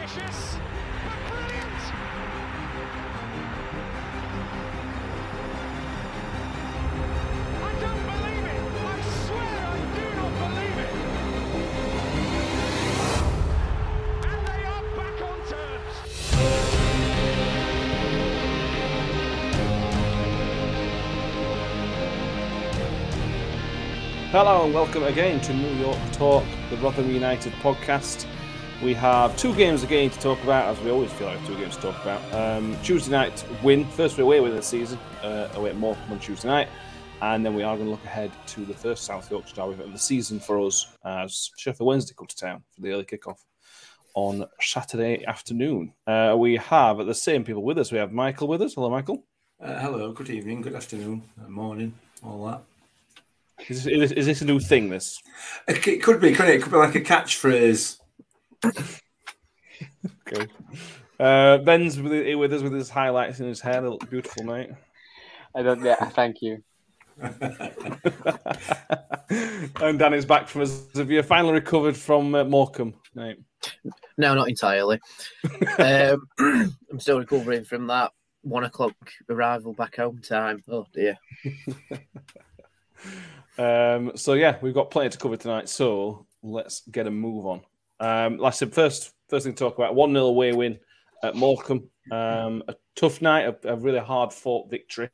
ambitious, but brilliant. I don't believe it. I swear I do not believe it. And they are back on terms. Hello and welcome again to New York Talk, the Rotherham United podcast. We have two games again to talk about, as we always feel like two games to talk about. Um, Tuesday night win, first away win of the season, uh, away at Morecambe on Tuesday night, and then we are going to look ahead to the first South Yorkshire derby of the season for us as Sheffield Wednesday come to town for the early kickoff on Saturday afternoon. Uh, we have the same people with us. We have Michael with us. Hello, Michael. Uh, hello, good evening, good afternoon, uh, morning, all that. Is this, is this- a new thing? This It, it could be, couldn't it? It could be like a catchphrase. Okay. Uh, Ben's with, with us with his highlights in his hair. Look beautiful, mate. I don't. Yeah, thank you. and Danny's back from us. Have you finally recovered from uh, Morecambe, mate? No, not entirely. um, I'm still recovering from that one o'clock arrival back home time. Oh dear. Um, so yeah, we've got plenty to cover tonight. So let's get a move on. Um, like I said, first first thing to talk about one 0 away win at Morecambe. Um, a tough night, a, a really hard fought victory.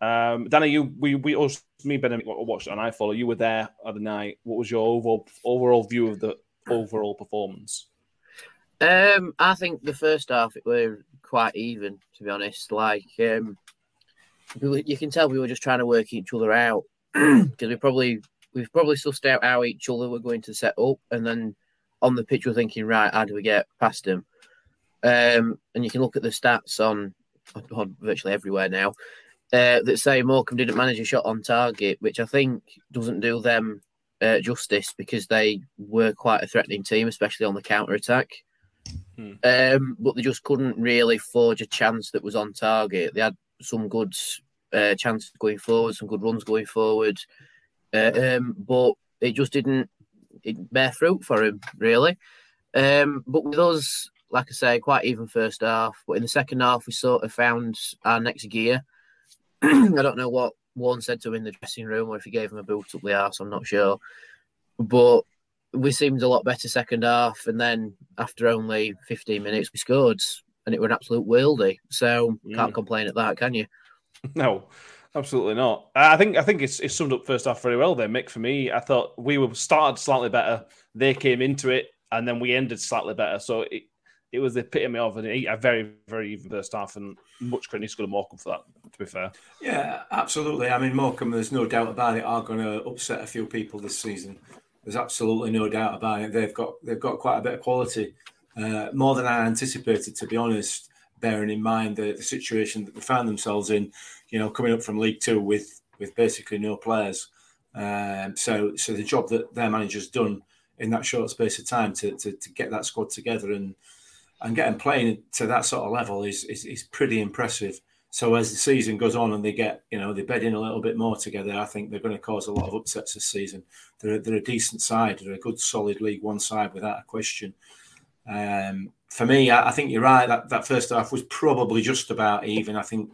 Um, Danny, you we we us, me Ben and watched it on iFollow. You were there at the night. What was your overall overall view of the overall performance? Um, I think the first half it were quite even, to be honest. Like, um, you can tell we were just trying to work each other out because we probably we've probably sussed out how each other were going to set up, and then on the pitch we're thinking, right, how do we get past them? Um, and you can look at the stats on, on virtually everywhere now uh, that say Morecambe didn't manage a shot on target, which I think doesn't do them uh, justice because they were quite a threatening team, especially on the counter attack. Um, but they just couldn't really forge a chance that was on target. They had some good uh, chances going forward, some good runs going forward, uh, um, but it just didn't it bear fruit for him really. Um, but with us, like I say, quite even first half. But in the second half, we sort of found our next gear. I don't know what Warne said to him in the dressing room, or if he gave him a boot up the arse. I'm not sure, but we seemed a lot better second half, and then after only 15 minutes, we scored, and it was an absolute worldie. So can't Mm. complain at that, can you? No, absolutely not. I think I think it's, it's summed up first half very well there, Mick. For me, I thought we were started slightly better. They came into it, and then we ended slightly better. So it, it was the epitome of a very very even first half, and much credit needs to go to Morecambe for that. To be fair, Yeah, absolutely. I mean, Morecambe, there's no doubt about it, are going to upset a few people this season. There's absolutely no doubt about it. They've got they've got quite a bit of quality, uh, more than I anticipated, to be honest. Bearing in mind the, the situation that they found themselves in, you know, coming up from League Two with with basically no players. Um, so so the job that their manager's done in that short space of time to, to, to get that squad together and and get them playing to that sort of level is, is is pretty impressive. So as the season goes on and they get, you know, they bed in a little bit more together, I think they're going to cause a lot of upsets this season. They're, they're a decent side. They're a good, solid League One side without a question. Um, for me, I, I think you're right. That, that first half was probably just about even. I think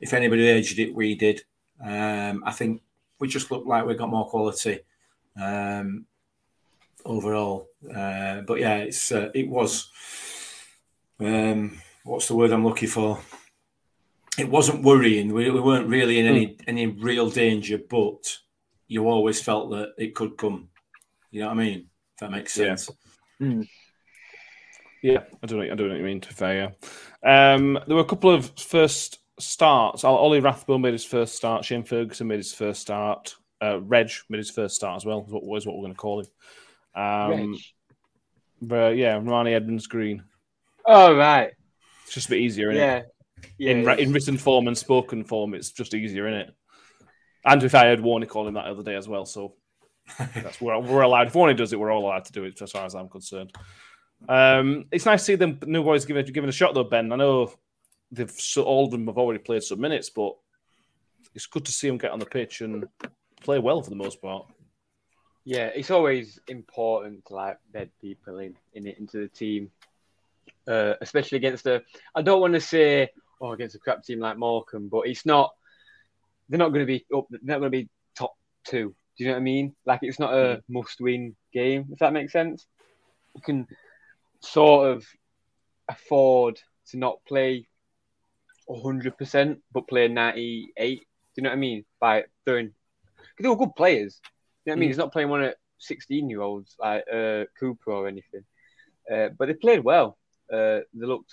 if anybody edged it, we did. Um, I think we just looked like we got more quality um, overall. Uh, but yeah, it's uh, it was. Um, what's the word I'm looking for? It wasn't worrying. We, we weren't really in any any real danger, but you always felt that it could come. You know what I mean? If that makes Yeah. sense. Yeah, I don't know, I don't know what you mean. To be fair, yeah. Um, there were a couple of first starts. Ollie Rathbone made his first start. Shane Ferguson made his first start. Uh, Reg made his first start as well. Is what was what we're going to call him. Um, Reg. but yeah, Rarmani Edmonds-Green. Oh right. It's just a bit easier, isn't Yeah. it? Yeah. in, in written form and spoken form, it's just easier, isn't it? And if I heard Warney call him that other day as well, so that's we're, we're allowed. If Warney does it, we're all allowed to do it, as far as I'm concerned. Um, it's nice to see them new boys giving giving a shot though, Ben. I know they've so, all of them have already played some minutes, but it's good to see them get on the pitch and play well for the most part. Yeah, it's always important to like bed people in, in it into the team. uh, especially against a. I don't want to say oh against a crap team like Morecambe, but it's not. They're not going to be up. They're not going to be top two. Do you know what I mean? Like it's not a must-win game. If that makes sense, you can sort of afford to not play hundred percent, but play ninety-eight. Do you know what I mean? By throwing, they were good players. You know what I mean? He's not playing one of sixteen-year-olds like uh, Cooper or anything, uh, but they played well. Uh, they looked.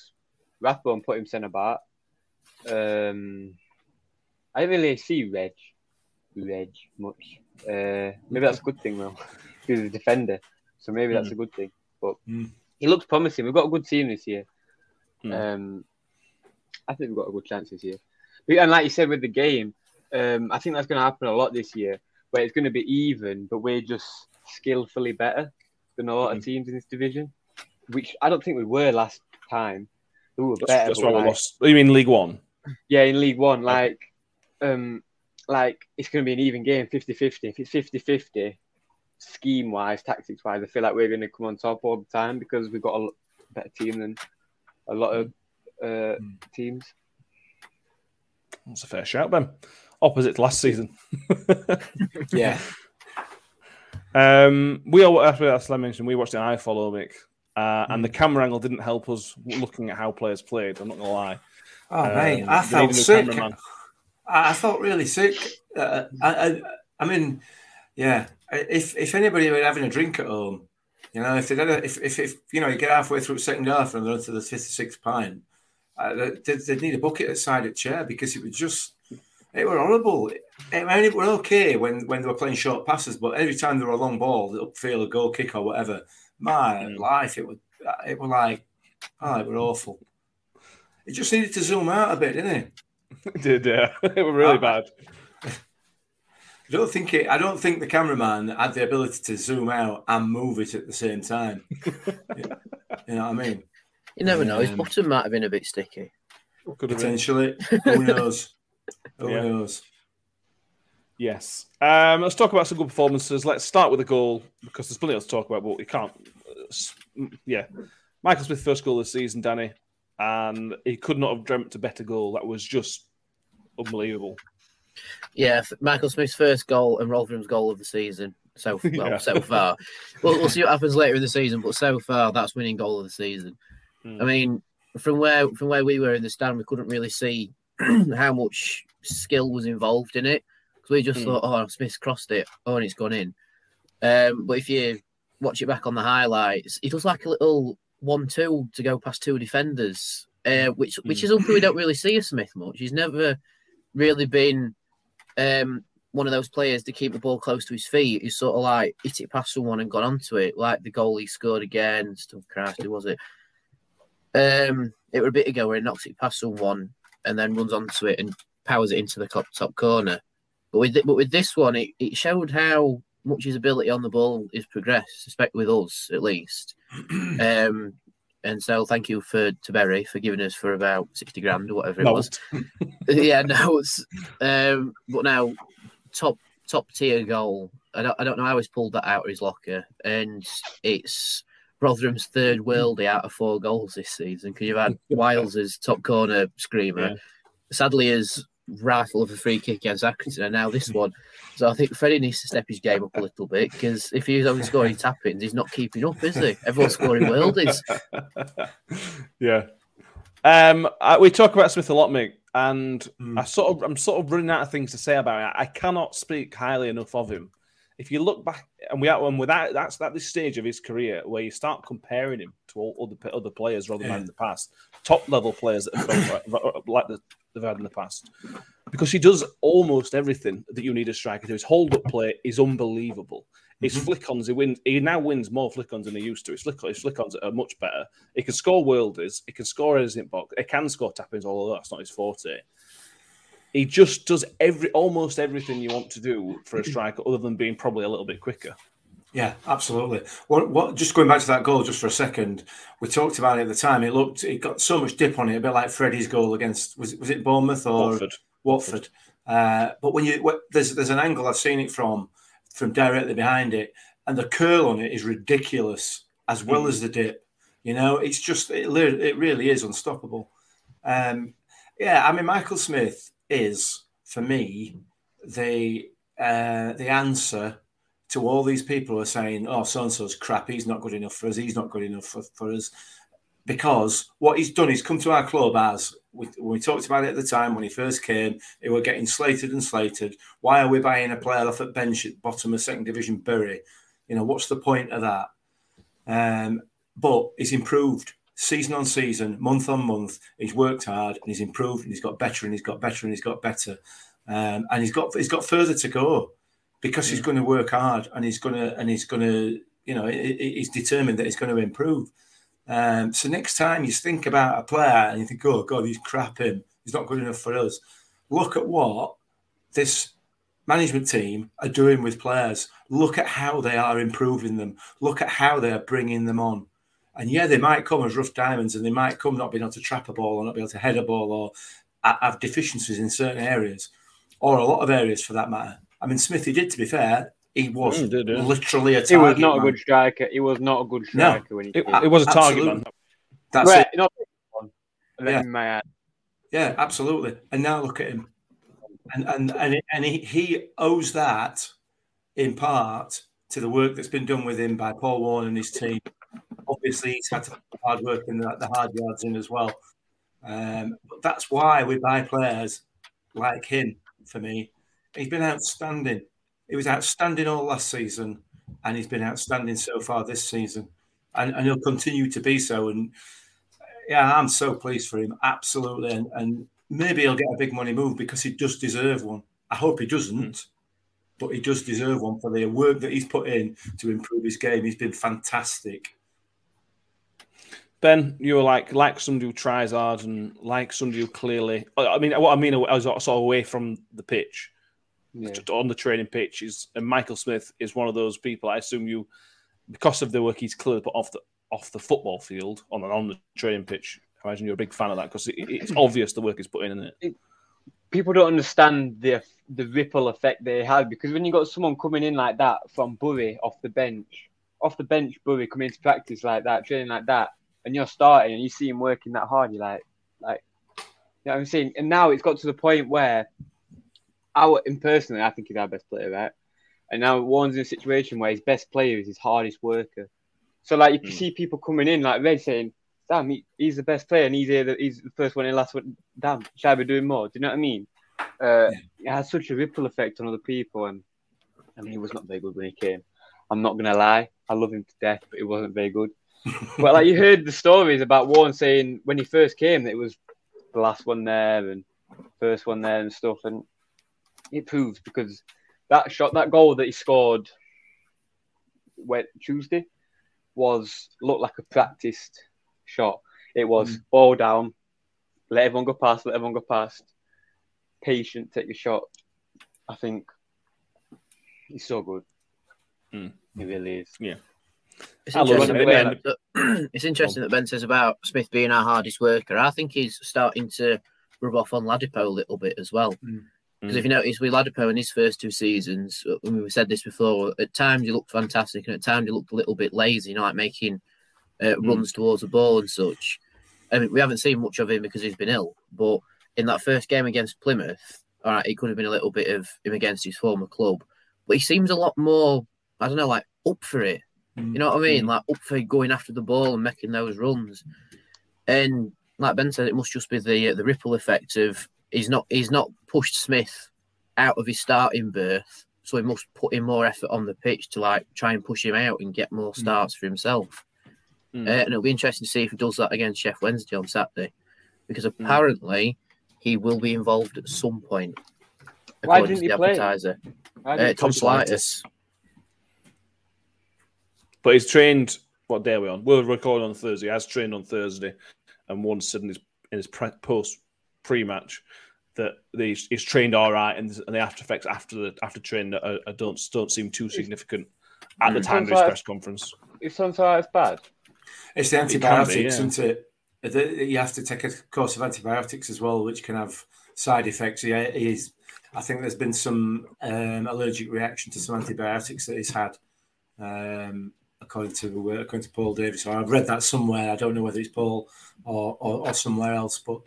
Rathbone put him centre back. Um, I didn't really see Reg, Reg much. Uh, maybe that's a good thing though. He was a defender, so maybe that's a good thing. But Mm. He looks promising. We've got a good team this year. Mm. Um, I think we've got a good chance this year. But, and like you said with the game, um, I think that's going to happen a lot this year, where it's going to be even, but we're just skillfully better than a lot of teams in this division, which I don't think we were last time. We were That's, better. that's why we like- lost. You mean League One? yeah, in League One, like, um, like it's going to be an even game, 50-50. If it's 50-50, scheme-wise, tactics-wise, I feel like we're going to come on top all the time because we've got a better team than a lot of uh, teams. That's a fair shout, Ben. Opposite to last season. Yeah. Um, we all, as as I mentioned, we watched an iFollow Mick, uh, and the camera angle didn't help us looking at how players played. I'm not gonna lie. Oh, Um, mate, I felt need a new sick. cameraman. I, I felt really sick. Uh, I, I, I mean, yeah. If if anybody were having a drink at home, you know, if they had a, if, if if you know you get halfway through the second half and they're into the fifth or sixth pint, uh, they, they'd need a bucket aside a chair because it was just it were horrible. I mean, it were okay when when they were playing short passes, but every time there were a long ball, the upfield, a goal kick or whatever, my Mm. life, it was it was like, oh, it were awful. It just needed to zoom out a bit, didn't it? It did, yeah. it was really bad. I don't think it. I don't think the cameraman had the ability to zoom out and move it at the same time. you know what I mean? You never know. His Um, bottom might have been a bit sticky. Could have. Potentially. Who knows? Who Yeah. knows? Yes. Um, let's talk about some good performances. Let's start with the goal because there's plenty else to talk about, but we can't. uh, Yeah. Michael Smith first goal this season, Danny, and he could not have dreamt a better goal. That was just unbelievable. Yeah, Michael Smith's first goal and Rotherham's goal of the season. So well, Yeah. so far, we'll, we'll see what happens later in the season. But so far, that's winning goal of the season. Mm. I mean, from where from where we were in the stand, we couldn't really see how much skill was involved in it because we just Mm. thought, oh, Smith's crossed it, oh, and it's gone in. Um, but if you watch it back on the highlights, he does like a little one-two to go past two defenders, uh, which which is something we don't really see of Smith much. He's never really been um, one of those players to keep the ball close to his feet. He's sort of like hit it past someone and gone onto it, like the goal he scored against. Oh Christ, who was it? Um, it was a bit ago where he knocks it past someone and then runs onto it and powers it into the top, top corner. But with but with this one, it, it showed how much his ability on the ball is progressed, especially with us at least. Um, and so thank you for to Bury for giving us for about sixty grand or whatever it No. was. yeah, no, it's um, but now top top tier goal. I don't I don't know how he's pulled that out of his locker, and it's Rotherham's third worldie out of four goals this season because you've had Wiles' top corner screamer, Yeah. sadly his rifle of a free kick against Accrington, and now this one. So I think Freddie needs to step his game up a little bit because if he's only scoring tap-ins, he's not keeping up, is he? Everyone's scoring worldies. yeah. Um, I, we talk about Smith a lot, Mick, and Mm. I sort of, I'm sort of running out of things to say about it. I cannot speak highly enough of him. If you look back, and we are, and without that's at this stage of his career where you start comparing him to all other other players rather Yeah. than in the past, top level players that have gone like, like the, they've had in the past, because he does almost everything that you need a striker to. His hold up play is unbelievable. His Mhm. flick-ons, he wins. He now wins more flick-ons than he used to. His flick, his flick-ons are much better. He can score worldies. He can score as in box. He can score tap-ins, although that's not his forte. He just does every almost everything you want to do for a striker, other than being probably a little bit quicker. Yeah, absolutely. What, what? Just going back to that goal, just for a second, we talked about it at the time. It looked, it got so much dip on it, a bit like Freddie's goal against was it, was it Bournemouth or Watford. Watford. Uh, but when you what, there's there's an angle I've seen it from from directly behind it, and the curl on it is ridiculous, as well Mm. as the dip. You know, it's just it, it really is unstoppable. Um, yeah, I mean, Michael Smith is for me the uh, the answer to all these people who are saying, "Oh, so and so's crap. He's not good enough for us. He's not good enough for, for us." Because what he's done, he's come to our club as we, we talked about it at the time when he first came, they were getting slated and slated. Why are we buying a player off at bench at bottom of second division Bury? You know, what's the point of that? Um, but he's improved season on season, month on month. He's worked hard and he's improved and he's got better and he's got better and he's got better. Um, and he's got he's got further to go because he's going to work hard and he's going to and he's going to you know he- he- he's determined that he's going to improve. Um, so next time you think about a player and you think, oh god, he's crap him, he's not good enough for us. Look at what this management team are doing with players. Look at how they are improving them. Look at how they are bringing them on. And yeah, they might come as rough diamonds, and they might come not being able to trap a ball or not be able to head a ball or have deficiencies in certain areas, or a lot of areas for that matter. I mean, Smithy did, to be fair, he was Mm, he did, yeah. literally a target. He was not a good striker. He was not a good No. striker when he It, came. it was a target man. That's Right, it. not one. Yeah. me my eye. Yeah, absolutely. And now look at him, and and and and he, he owes that in part to the work that's been done with him by Paul Warne and his team. Obviously, he's had to put the hard work and the, the hard yards in as well. Um, but that's why we buy players like him. For me, he's been outstanding. He was outstanding all last season, and he's been outstanding so far this season, and, and he'll continue to be so. And yeah, I'm so pleased for him, absolutely. And, and maybe he'll get a big money move because he does deserve one. I hope he doesn't, hmm. but he does deserve one for the work that he's put in to improve his game. He's been fantastic. Ben, you're like like somebody who tries hard and like somebody who clearly. I mean, what I mean, I was sort of away from the pitch, Yeah. just on the training pitch. Is and Michael Smith is one of those people. I assume you, because of the work he's clearly put off the off the football field on and on the training pitch. I imagine you're a big fan of that because it, it's obvious the work he's put in, isn't it? people don't understand the the ripple effect they have because when you got someone coming in like that from Bury off the bench, off the bench, Bury coming into practice like that, training like that, and you're starting and you see him working that hard, you're like, like, you know what I'm saying? And now it's got to the point where, our, and personally, I think he's our best player, right? And now Warne's in a situation where his best player is his hardest worker. So like you can Mm. see people coming in like Red saying, "Damn, he, he's the best player, and he's here, the, he's the first one in, last one. Damn, should I be doing more?" Do you know what I mean? Uh, it has such a ripple effect on other people, and I mean, he was not very good when he came. I'm not gonna lie, I love him to death, but he wasn't very good. but like you heard the stories about Warne saying when he first came that it was the last one there and first one there and stuff, and it proves because that shot, that goal that he scored, went Tuesday, was looked like a practiced shot. It was ball down, let everyone go past, let everyone go past. Patient, take your shot. I think he's so good. Mm. He really is. Yeah. It's interesting, it. that Ben, that- it's interesting that Ben says about Smith being our hardest worker. I think he's starting to rub off on Ladapo a little bit as well. Mm. Because if mm. you notice with Ladapo in his first two seasons, uh, when we said this before, at times he looked fantastic and at times he looked a little bit lazy, you know, like making uh, mm. runs towards the ball and such. I mean, we haven't seen much of him because he's been ill, but in that first game against Plymouth, all right, it could have been a little bit of him against his former club, but he seems a lot more, I don't know, like up for it. Mm, you know what I mean? Like up for going after the ball and making those runs. And like Ben said, it must just be the uh, the ripple effect of he's not he's not pushed Smith out of his starting berth, so he must put in more effort on the pitch to like try and push him out and get more starts for himself. Mm. Uh, and it'll be interesting to see if he does that against Sheff Wednesday on Saturday, because apparently he will be involved at some point. Why didn't to he the play? advertiser. I Uh, didn't- tonsillitis. But he's trained. What day are we on? We're recording on Thursday. He has trained on Thursday, and Warne said in his in his pre, post pre-match that he's, he's trained all right, and, and the after effects after the after training are, are don't don't seem too significant at the time of his Sounds like- press conference. Is tonsillitis bad? It's the It be, antibiotics, yeah. isn't it? You have to take a course of antibiotics as well, which can have side effects. Yeah, he's. I think there's been some um, allergic reaction to some antibiotics that he's had. Um, according to uh, according to Paul Davis. I've read that somewhere. I don't know whether it's Paul or or, or somewhere else, but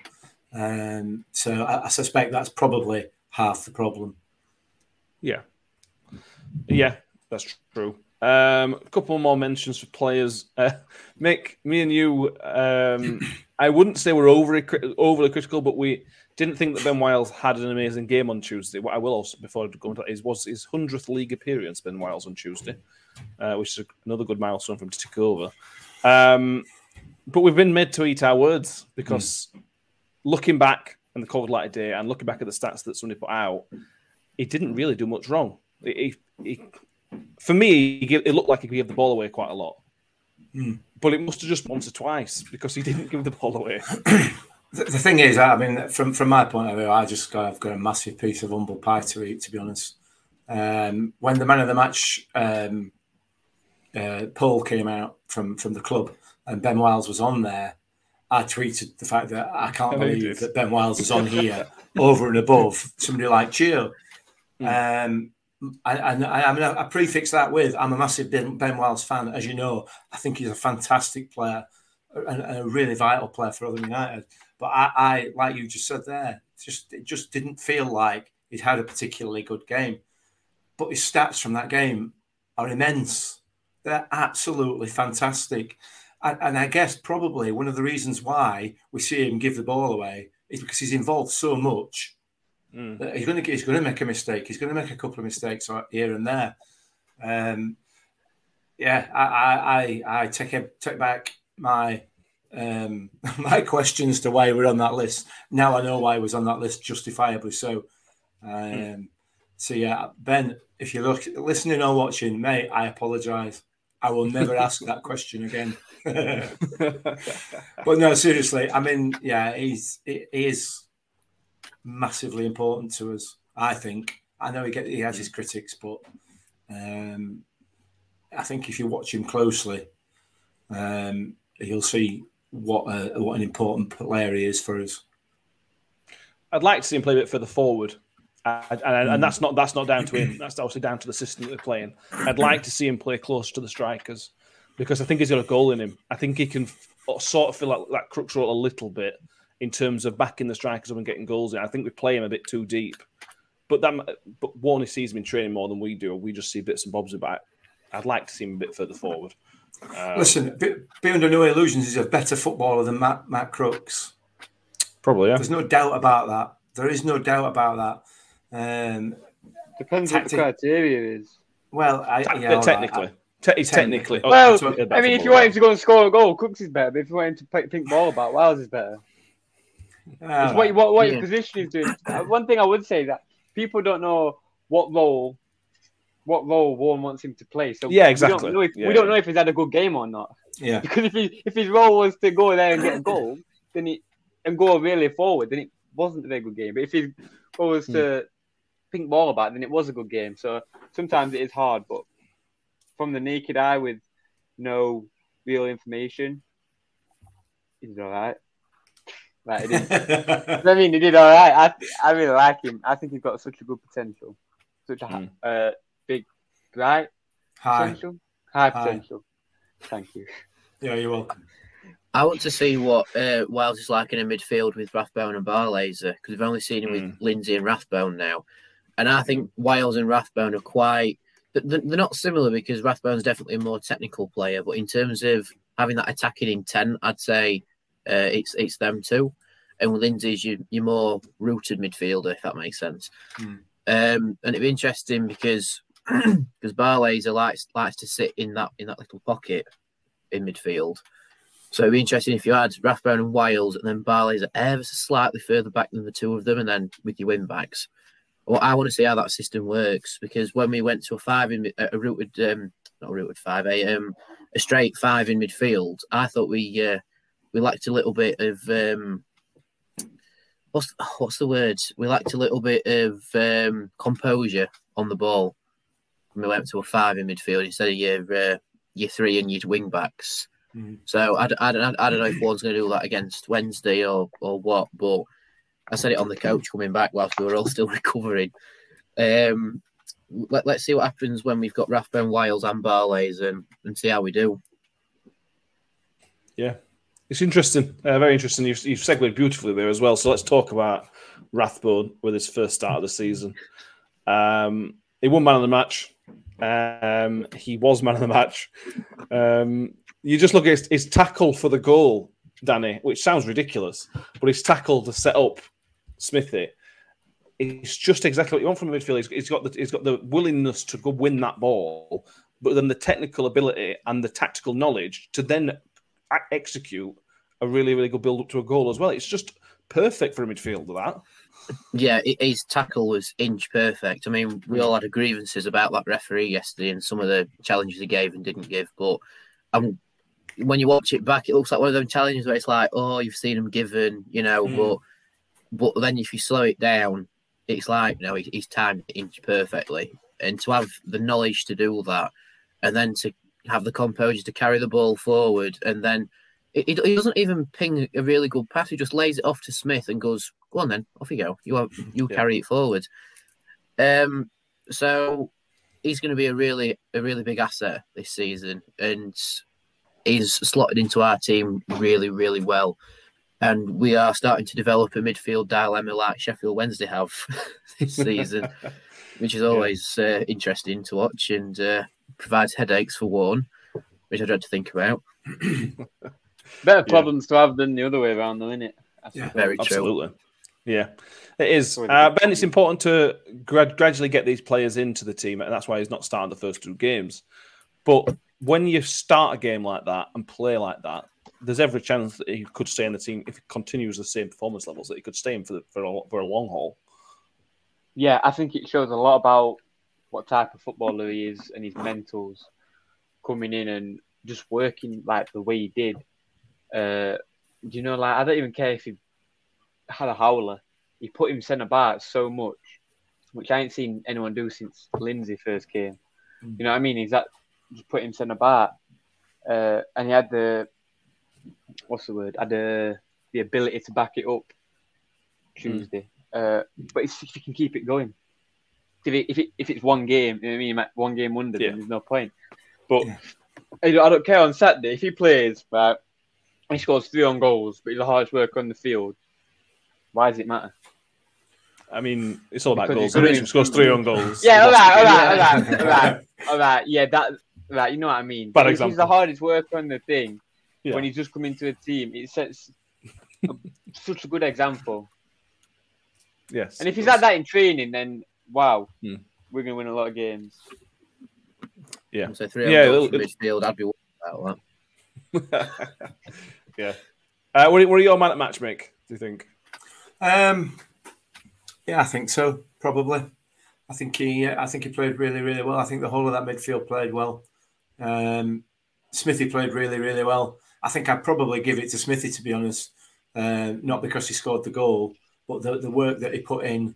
um, so I, I suspect that's probably half the problem. Yeah, yeah, that's true. Um, a couple more mentions for players. Uh, Mick, me and you, um, I wouldn't say we're overly, overly critical, but we didn't think that Ben Wiles had an amazing game on Tuesday. What I will also, before I go into that, is was his 100th league appearance, Ben Wiles, on Tuesday, uh, which is another good milestone for him to take over. Um, but we've been made to eat our words because looking back on the cold light of day and looking back at the stats that somebody put out, he didn't really do much wrong. He, he, for me, it looked like he gave the ball away quite a lot. But it must have just once or twice because he didn't give the ball away. The, the thing is, I mean, from from my point of view, I just got I've got a massive piece of humble pie to eat. To be honest, um, when the man of the match um, uh, poll came out from from the club and Ben Wiles was on there, I tweeted the fact that I can't I believe that Ben Wiles is on here over and above somebody like Chio. Um, and, I, I mean, I, prefix that with I'm a massive Ben, ben Wiles fan, as you know. I think he's a fantastic player and, and a really vital player for Rotherham United. But I, I, like you just said there, just it just didn't feel like he'd had a particularly good game. But his stats from that game are immense. They're absolutely fantastic. And, and I guess probably one of the reasons why we see him give the ball away is because he's involved so much Mm. that he's going to he's going to make a mistake. He's going to make a couple of mistakes here and there. Um, yeah, I, I, I, I take a, take back my um, my questions to why we're on that list. Now I know why he was on that list justifiably so. Um, So yeah, Ben, if you're look, listening or watching, mate, I apologise. I will never ask that question again. but no, seriously, I mean, yeah, he's he is massively important to us. I think. I know he get he has his critics, but um, I think if you watch him closely, um, you'll see what a, what an important player he is for us. I'd like to see him play a bit further forward. And, and, and that's not that's not down to him. That's obviously down to the system that they're playing. I'd like to see him play closer to the strikers because I think he's got a goal in him. I think he can f- sort of feel like that crux role a little bit in terms of backing the strikers up and getting goals in. I think we play him a bit too deep. But that but Warney sees him in training more than we do. We just see bits and bobs about. I'd like to see him a bit further forward. Um, Listen, be, be under no illusions, he's a better footballer than Matt, Matt Crooks. probably yeah. There's no doubt about that. There is no doubt about that. Um, Depends what the criteria is. well, I, Te- yeah, all right. technically, Te- he's technically. Technically. oh, Well, I mean, if you want him to go and score a goal, Crooks is better. But if you want him to pick pink ball about, Wiles is better. All It's what, what, what Yeah. your position is doing. Uh, One thing I would say that people don't know what role, what role Warne wants him to play. So Yeah, We exactly. don't know if, Yeah, we don't know if he's had a good game or not. yeah. Because if he, if his role was to go there and get a goal, then he and go really forward, then it wasn't a very good game. But if his role was to pink ball about, it. then it was a good game. So sometimes it is hard, but from the naked eye with no real information, he's all right. Like, he did, I mean, he did all right. I I really like him. I think he's got such a good potential, such a Mm. uh, big, bright Hi. potential, high Hi. potential. Thank you. Yeah, you're welcome. I want to see what uh, Wiles is like in a midfield with Rathbone and Barlaser because we've only seen him with Lindsay and Rathbone now, and I think Wiles and Rathbone are quite. th- th- They're not similar because Rathbone's definitely a more technical player, but in terms of having that attacking intent, I'd say uh, it's it's them two, and with Lindsay's you you're more rooted midfielder if that makes sense. Hmm. Um, and it'd be interesting because because Barlaser likes likes to sit in that in that little pocket in midfield. So it'd be interesting if you had Rathbone and Wiles and then Barley's ever so slightly further back than the two of them, and then with your wing backs. Well, I want to see how that system works because when we went to a five in a rooted, um, not a rooted five, a um, a straight five in midfield, I thought we uh, we lacked a little bit of um, what's what's the word? We lacked a little bit of um, composure on the ball. When we went to a five in midfield instead of your uh, your three and your wing backs. Mhm. So I, I, don't- I don't know if Warne's going to do that against Wednesday or or what, but I said it on the coach coming back whilst we were all still recovering. Um, let, let's see what happens when we've got Rathbone, Wiles, and Barlaser, and and see how we do. Yeah, it's interesting. Uh, very interesting. You've, you've segued beautifully there as well. So let's talk about Rathbone with his first start of the season. Um, he won man of the match. Um, he was man of the match. Um, you just look at his, his, tackle for the goal, Danny, which sounds ridiculous, but his tackle to set up Smithy. It's just exactly what you want from a midfielder. He's, got the he's got the willingness to go win that ball, but then the technical ability and the tactical knowledge to then execute a really really good build up to a goal as well. It's just perfect for a midfielder. That yeah, his tackle was inch perfect. I mean, we all had grievances about that referee yesterday and some of the challenges he gave and didn't give. But um, when you watch it back, it looks like one of them challenges where it's like, oh, you've seen him given, you know. Mm. But but then if you slow it down, it's like, you know, he's timed inch perfectly. And to have the knowledge to do that, and then to have the composure to carry the ball forward, and then he, he doesn't even ping a really good pass. He just lays it off to Smith and goes, "Go on, then, off you go. You have, you yeah. carry it forward." Um, so he's going to be a really a really big asset this season, and he's slotted into our team really really well. And we are starting to develop a midfield dilemma like Sheffield Wednesday have this season, which is always yeah. uh, interesting to watch and uh, provides headaches for Warne, which I dread to think about. Better problems yeah. to have than the other way around, though, isn't it? Yeah, very true. Absolutely. Yeah, it is. Uh, ben, it's important to grad- gradually get these players into the team, and that's why he's not starting the first two games. But when you start a game like that and play like that, there's every chance that he could stay in the team if he continues the same performance levels that he could stay in for the, for a, for a long haul. Yeah, I think it shows a lot about what type of footballer he is and his mentals coming in and just working like the way he did uh, you know, like I don't even care if he had a howler. He put him centre back so much, which I ain't seen anyone do since Lindsay first came. Mm. You know what I mean? He's that just put him centre back, uh, and he had the what's the word? Had the the ability to back it up Tuesday. Mm. Uh, but if you can keep it going, if it, if, it, if it's one game, you know what I mean, one game wonder, yeah. then there's no point. But yeah. I don't care on Saturday if he plays, right? he scores three on goals, but he's the hardest worker on the field. Why does it matter? I mean, it's all about because goals. He scores three on goals. Yeah, all right, all right, all right, all right, all right. Yeah, that, right. You know what I mean. Bad example. He's the hardest worker on the thing. Yeah. When he's just come into a team, it sets a, such a good example. Yes. And if he's had that in training, then wow, hmm. we're going to win a lot of games. Yeah. So three yeah, goals midfield, I'd be about that. Yeah. Uh, what, are, what are your man at match, Mick? Do you think? Um, yeah, I think so. Probably. I think he. I think he played really, really well. I think the whole of that midfield played well. Um, Smithy played really, really well. I think I'd probably give it to Smithy to be honest. Uh, not because he scored the goal, but the, the work that he put in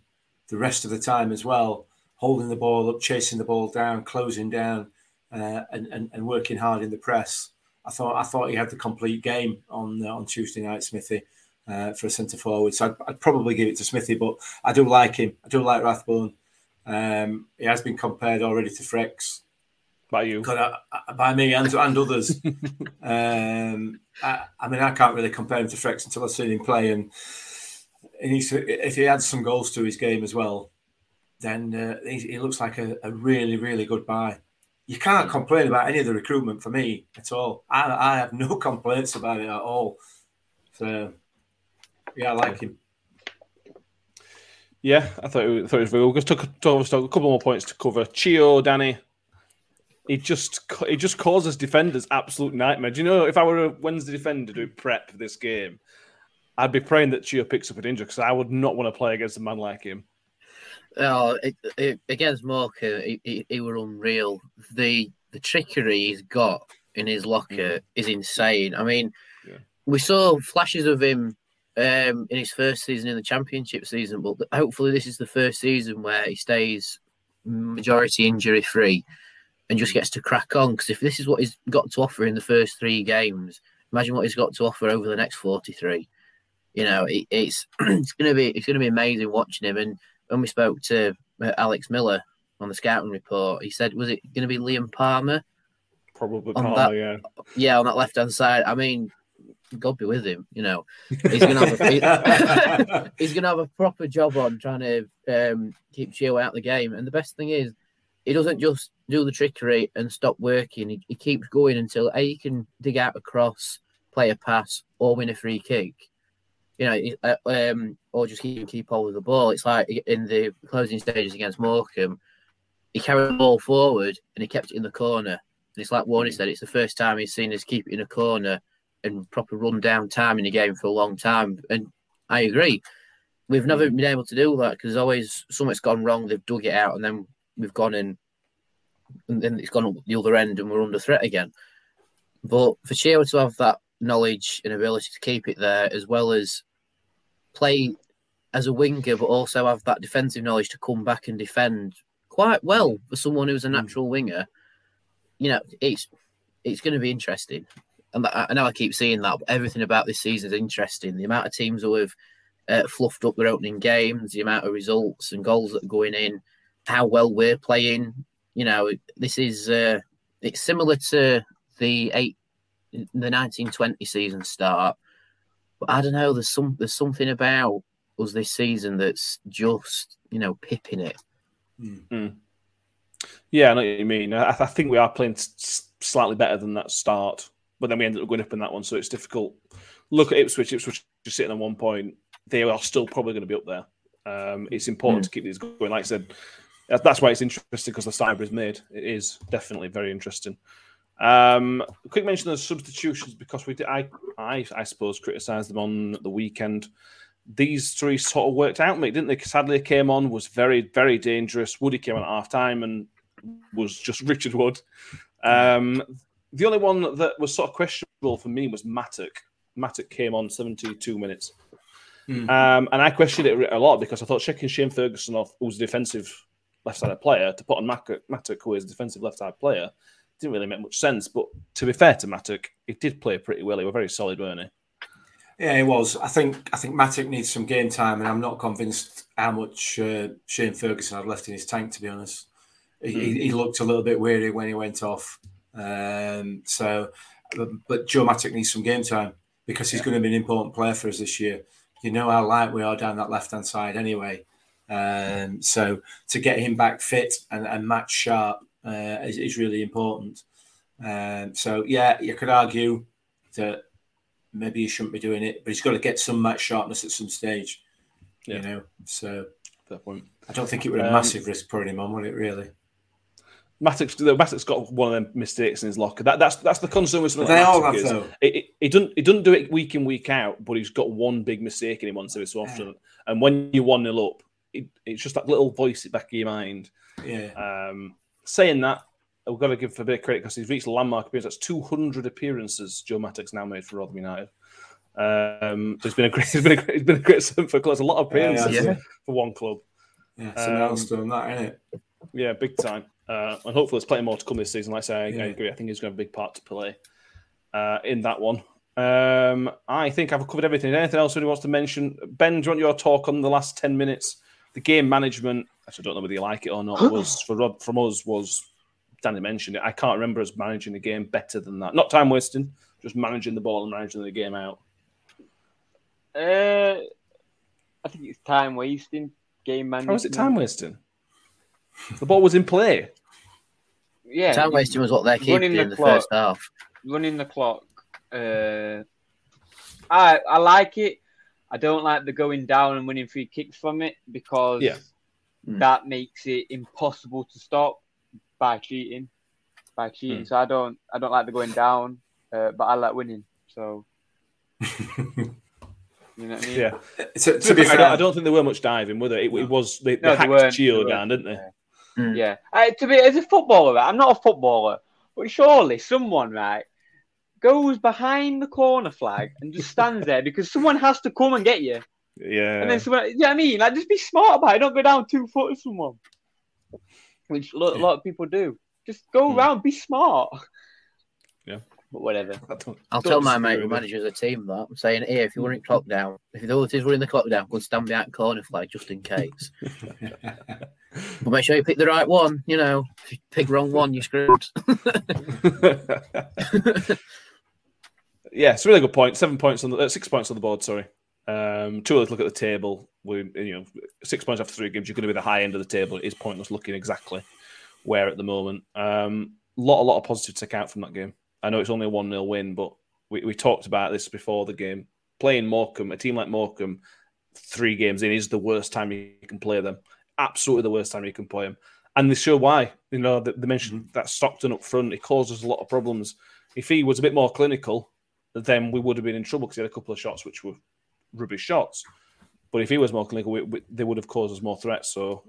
the rest of the time as well, holding the ball up, chasing the ball down, closing down, uh, and, and, and working hard in the press. I thought I thought he had the complete game on uh, on Tuesday night, Smithy, uh, for a centre forward. So I'd, I'd, probably give it to Smithy, but I do like him. I do like Rathbone. Um, he has been compared already to Frex. By you? I, by me and, and others. um, I, I, mean, I can't really compare him to Frex until I've seen him play. And, and if he adds some goals to his game as well, then uh, he, he, looks like a, a really, really good buy you can't complain about any of the recruitment for me at all. I, I have no complaints about it at all. So, yeah, I like him. Yeah, I thought it, thought it was very good. Just took, took a couple more points to cover. Chio, Danny, he just he just causes defenders absolute nightmare. Do you know if I were a Wednesday defender doing prep for this game, I'd be praying that Chio picks up an injury because I would not want to play against a man like him. Oh, it, it, against he, he, he, were unreal. The the trickery he's got in his locker mm. is insane. I mean, yeah. we saw flashes of him um, in his first season in the championship season, but hopefully this is the first season where he stays majority injury free and just gets to crack on. Because if this is what he's got to offer in the first three games, imagine what he's got to offer over the next forty three. You know, it, it's it's gonna be it's gonna be amazing watching him and when we spoke to uh, Alex Miller on the scouting report. He said, was it going to be Liam Palmer? Probably On Palmer, that- yeah. Yeah, on that left hand side. I mean, God be with him. You know, he's going to have a, he's going to have a proper job on trying to um, keep Chio out of the game. And the best thing is, he doesn't just do the trickery and stop working. He, he keeps going until a he can dig out a cross, play a pass, or win a free kick. You know, uh, um, or just keep keep hold of the ball. It's like in the closing stages against Morecambe, he carried the ball forward and he kept it in the corner. And it's like Warney said, it's the first time he's seen us keep it in a corner and proper run down time in the game for a long time. And I agree. We've never been able to do that because always something's gone wrong. They've dug it out and then we've gone in and then it's gone up the other end and we're under threat again. But for Chio to have that knowledge and ability to keep it there as well as play as a winger, but also have that defensive knowledge to come back and defend quite well for someone who's a natural winger. You know, it's it's going to be interesting. And I I know I keep saying that, but everything about this season is interesting. The amount of teams who have uh, fluffed up their opening games, the amount of results and goals that are going in, how well we're playing. You know, this is uh, it's similar to the eight the nineteen twenty season start, but I don't know. There's some there's something about us this season that's just you know pipping it. Yeah, I know what you mean. I, I think we are playing s- s- slightly better than that start, but then we ended up going up in that one, so it's difficult. Look at Ipswich. Ipswich is sitting on one point. They are still probably going to be up there. Um, it's important to keep these going. Like I said, that- that's why it's interesting because the cyber is made. It is definitely very interesting. Um, quick mention of the substitutions because we did. I, I, I suppose, criticised them on the weekend. These three sort of worked out, mate, didn't they? Sadly, came on was very, very dangerous. Woody came on at half time and was just Richard Wood. Um, the only one that was sort of questionable for me was Mattock. Mattock came on 72 minutes. Hmm. Um, and I questioned it a lot because I thought checking Shane Ferguson off, who's a defensive left sided player, to put on Mattock, Mattock who is a defensive left sided player, didn't really make much sense. But to be fair to Mattock, he did play pretty well. He was very solid, weren't he? Yeah, it was. I think I think Mattock needs some game time, and I'm not convinced how much uh, Shane Ferguson had left in his tank. To be honest, he, he- he looked a little bit weary when he went off. Um, so, but, but Joe Mattock needs some game time because he's going to be an important player for us this year. You know how light we are down that left hand side anyway. Um, so to get him back fit and, and match sharp uh, is, is really important. Um, so yeah, you could argue that maybe he shouldn't be doing it, but he's got to get some match sharpness at some stage. Yeah. You know, so Fair point. I don't think it would a Um, massive risk putting him on, would it? Really? Mattock's, Mattock's got one of them mistakes in his locker. That, that's that's the concern with something They like all have though. He doesn't he doesn't do it week in week out, but he's got one big mistake in him once every so often. And when you're one 0 up, it, it's just that little voice at the back of your mind. Yeah. Um, saying that, we've got to give him a bit of credit because he's reached a landmark appearance. That's 200 appearances Joe Mattock's now made for Rotherham United. Um, so it's been a great, it's been a great, it's been a great servant for clubs. A lot of appearances yeah. for one club. Yeah. It's an Um, milestone, that isn't it? Yeah, big time. Uh, and hopefully, there's plenty more to come this season. Like I say, I, Yeah. I agree. I think he's going to have a big part to play uh, in that one. Um, I think I've covered everything. Anything else anyone wants to mention? Ben, do you want your talk on the last 10 minutes? The game management, actually, I don't know whether you like it or not, was for Rob, from us was Danny mentioned it. I can't remember us managing the game better than that. Not time wasting, just managing the ball and managing the game out. Uh, I think it's time wasting game management. How was it time wasting? The ball was in play. Yeah, Time wasting was what they're keeping Running the in the clock. first half. running the clock. Uh, I I like it. I don't like the going down and winning free kicks from it because Yeah. Mm. that makes it impossible to stop by cheating. By cheating, Mm. so I don't I don't like the going down, uh, but I like winning. So you know what I mean? Yeah. To, to be I fair, don't, I don't think there were much diving, were there? It, it was they, they No, they hacked weren't. Gio They down, didn't they? Mm. Yeah. Uh, to be as a footballer, I'm not a footballer, but surely someone right goes behind the corner flag and just stands there because someone has to come and get you. Yeah. And then someone, you know what I mean? Like, just be smart about it. Don't go down two foot of someone, which a lot, a lot of people do. Just go Hmm. around, be smart. Yeah. But whatever. I don't- I'll don't tell my disagree mate who with you. manages a team that. I'm saying, here, if you run it clock down, if the other team's running the clock down, go and stand behind corner flag just in case. but make sure you pick the right one. You know, if you pick wrong one, you're screwed. yeah, it's a really good point. Seven points on the uh, six points on the board. Sorry. Um, early to look at the table. We, you know, six points after three games. You're going to be the high end of the table. It is pointless looking exactly where at the moment. Um, lot, a lot of positive to out from that game. I know it's only a one 0 win, but we, we talked about this before the game. Playing Morecambe, a team like Morecambe, three games in is the worst time you can play them. Absolutely the worst time you can play them. And they show why. You know, they mentioned that Stockton up front, it causes a lot of problems. If he was a bit more clinical, then we would have been in trouble because he had a couple of shots which were rubbish shots. But if he was more clinical, we, we, they would have caused us more threats. So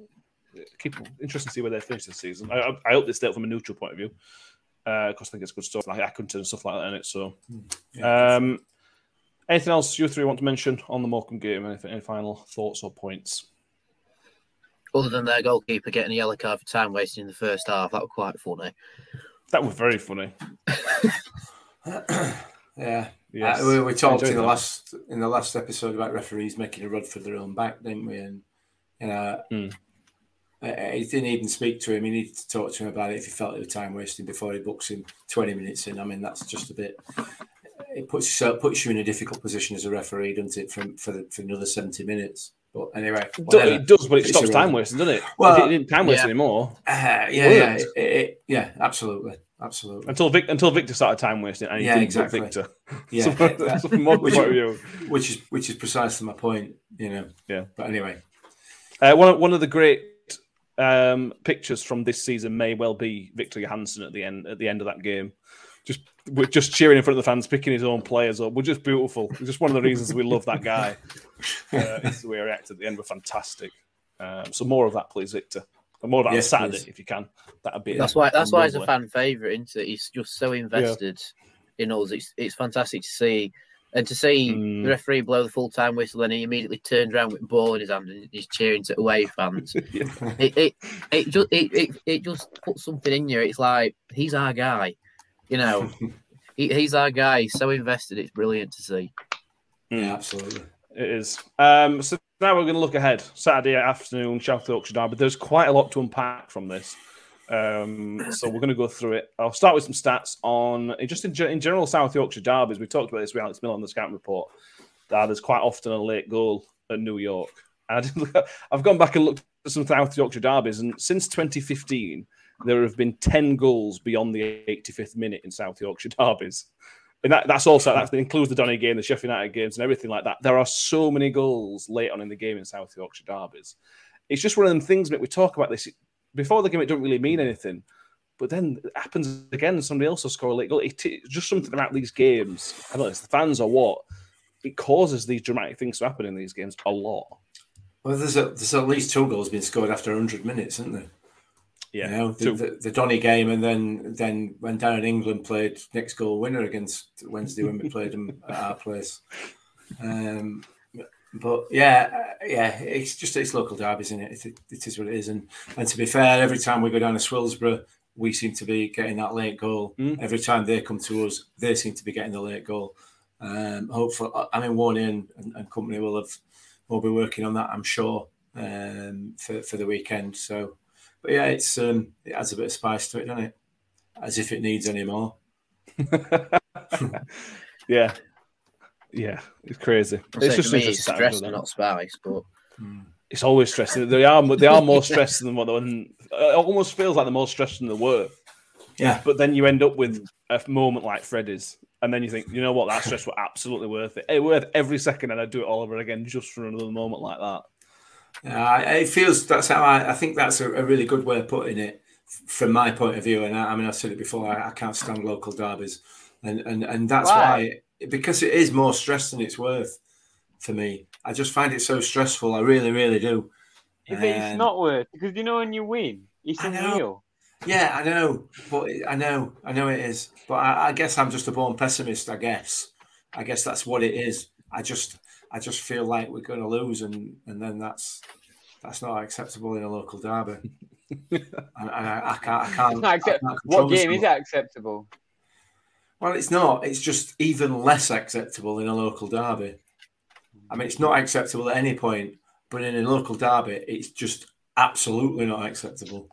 keep interesting to see where they finish this season. I, I, I hope they stay up from a neutral point of view because I think it's good stuff like Accrington and stuff like that in it. So, um, anything else you three want to mention on the Morecambe game? Anything, any final thoughts or points? Other than their goalkeeper getting a yellow card for time wasting in the first half, that was quite funny. That was very funny. yeah. Yes. Uh, we, we talked in the that. last in the last episode about referees making a run for their own back, didn't we? And you know, uh, he didn't even speak to him. He needed to talk to him about it if he felt it was time wasting before he books him twenty minutes in. I mean, that's just a bit. It puts you puts you in a difficult position as a referee, doesn't it? For for, the, for another seventy minutes. But anyway, whatever. It does, but it It's stops time wasting, doesn't it? Well, it didn't time waste yeah. anymore Uh, yeah, yeah, it, it, yeah, absolutely, absolutely. until Vic, until Victor started time wasting, and he Yeah, didn't exactly. Victor. Yeah, so, that- so from my Which- which is which is precisely my point, you know. Yeah. But anyway, Uh, one of, one of the great um, pictures from this season may well be Victor Johansson at the end at the end of that game. Just we're just cheering in front of the fans, picking his own players up. We're just beautiful. It's just one of the reasons we love that guy. Uh, it's the way he reacted at the end. Were fantastic. Um, so more of that, please, Victor. And more of that Yes, on Saturday, please. if you can. That'd be That's why. That's why he's a fan favorite, isn't it? He's just so invested in us. It's it's fantastic to see, and to see Mm. the referee blow the full time whistle, and he immediately turns around with the ball in his hand and he's cheering to away fans. Yeah. it, it it just it, it it just puts something in you. It's like he's our guy, you know. he, he's our guy. He's so invested. It's brilliant to see. yeah, absolutely. It is. Um, so now we're going to look ahead. Saturday afternoon, South Yorkshire Derby. There's quite a lot to unpack from this. Um, so we're going to go through it. I'll start with some stats on just in, in general South Yorkshire derbies. We talked about this with Alex Miller on the scouting report. That there's quite often a late goal at New York. And I've gone back and looked at some South Yorkshire derbies, and since 2015, there have been 10 goals beyond the 85th minute in South Yorkshire derbies. And that, that's also that includes the Donny game, the Sheffield United games, and everything like that. There are so many goals late on in the game in South Yorkshire derbies. It's just one of them things, mate. We talk about this before the game; it don't really mean anything, but then it happens again. Somebody else will score a late goal. It, it's just something about these games. I don't know, it's the fans or what. It causes these dramatic things to happen in these games a lot. Well, there's a, there's at least two goals being scored after 100 minutes, isn't there? Yeah, You know, the, the, the Donny game, and then then when down in England played next goal winner against Wednesday when we played them at our place. Um, but yeah, uh, yeah, it's just it's local derbies, isn't it? It, it is what it is, and and to be fair, every time we go down to Swillsborough, we seem to be getting that late goal. Mm. Every time they come to us, they seem to be getting the late goal. Um, hopefully, I mean, Warney and, and, and company will have will be working on that, I'm sure, um, for for the weekend. So, but yeah, it's um, it adds a bit of spice to it, doesn't it? As if it needs any more. yeah, yeah, it's crazy. I'd It's just me, interesting. it's stress with and them. not spice, but It's always stressing. They are they are more stressed than what they It almost feels like they're more stressed than they were. Yeah, But then you end up with a moment like Freddy's, and then you think, you know what, that stress was absolutely worth it. It's worth every second, and I'd do it all over again just for another moment like that. Yeah, it feels that's how I, I think that's a, a really good way of putting it from my point of view. And I, I mean, I've said it before. I, I can't stand local derbies, and and and that's Why? why because it is more stress than it's worth for me. I just find it so stressful. I really, really do. If it's not worth, because you know when you win, it's unreal. Yeah, I know, but I know, I know it is. But I, I guess I'm just a born pessimist. I guess, I guess that's what it is. I just, I just feel like we're going to lose, and and then that's that's not acceptable in a local derby. and, and I, I can't, I can't. Accept- I can't What game is that acceptable? Well, it's not. It's just even less acceptable in a local derby. I mean, it's not acceptable at any point, but in a local derby, it's just absolutely not acceptable,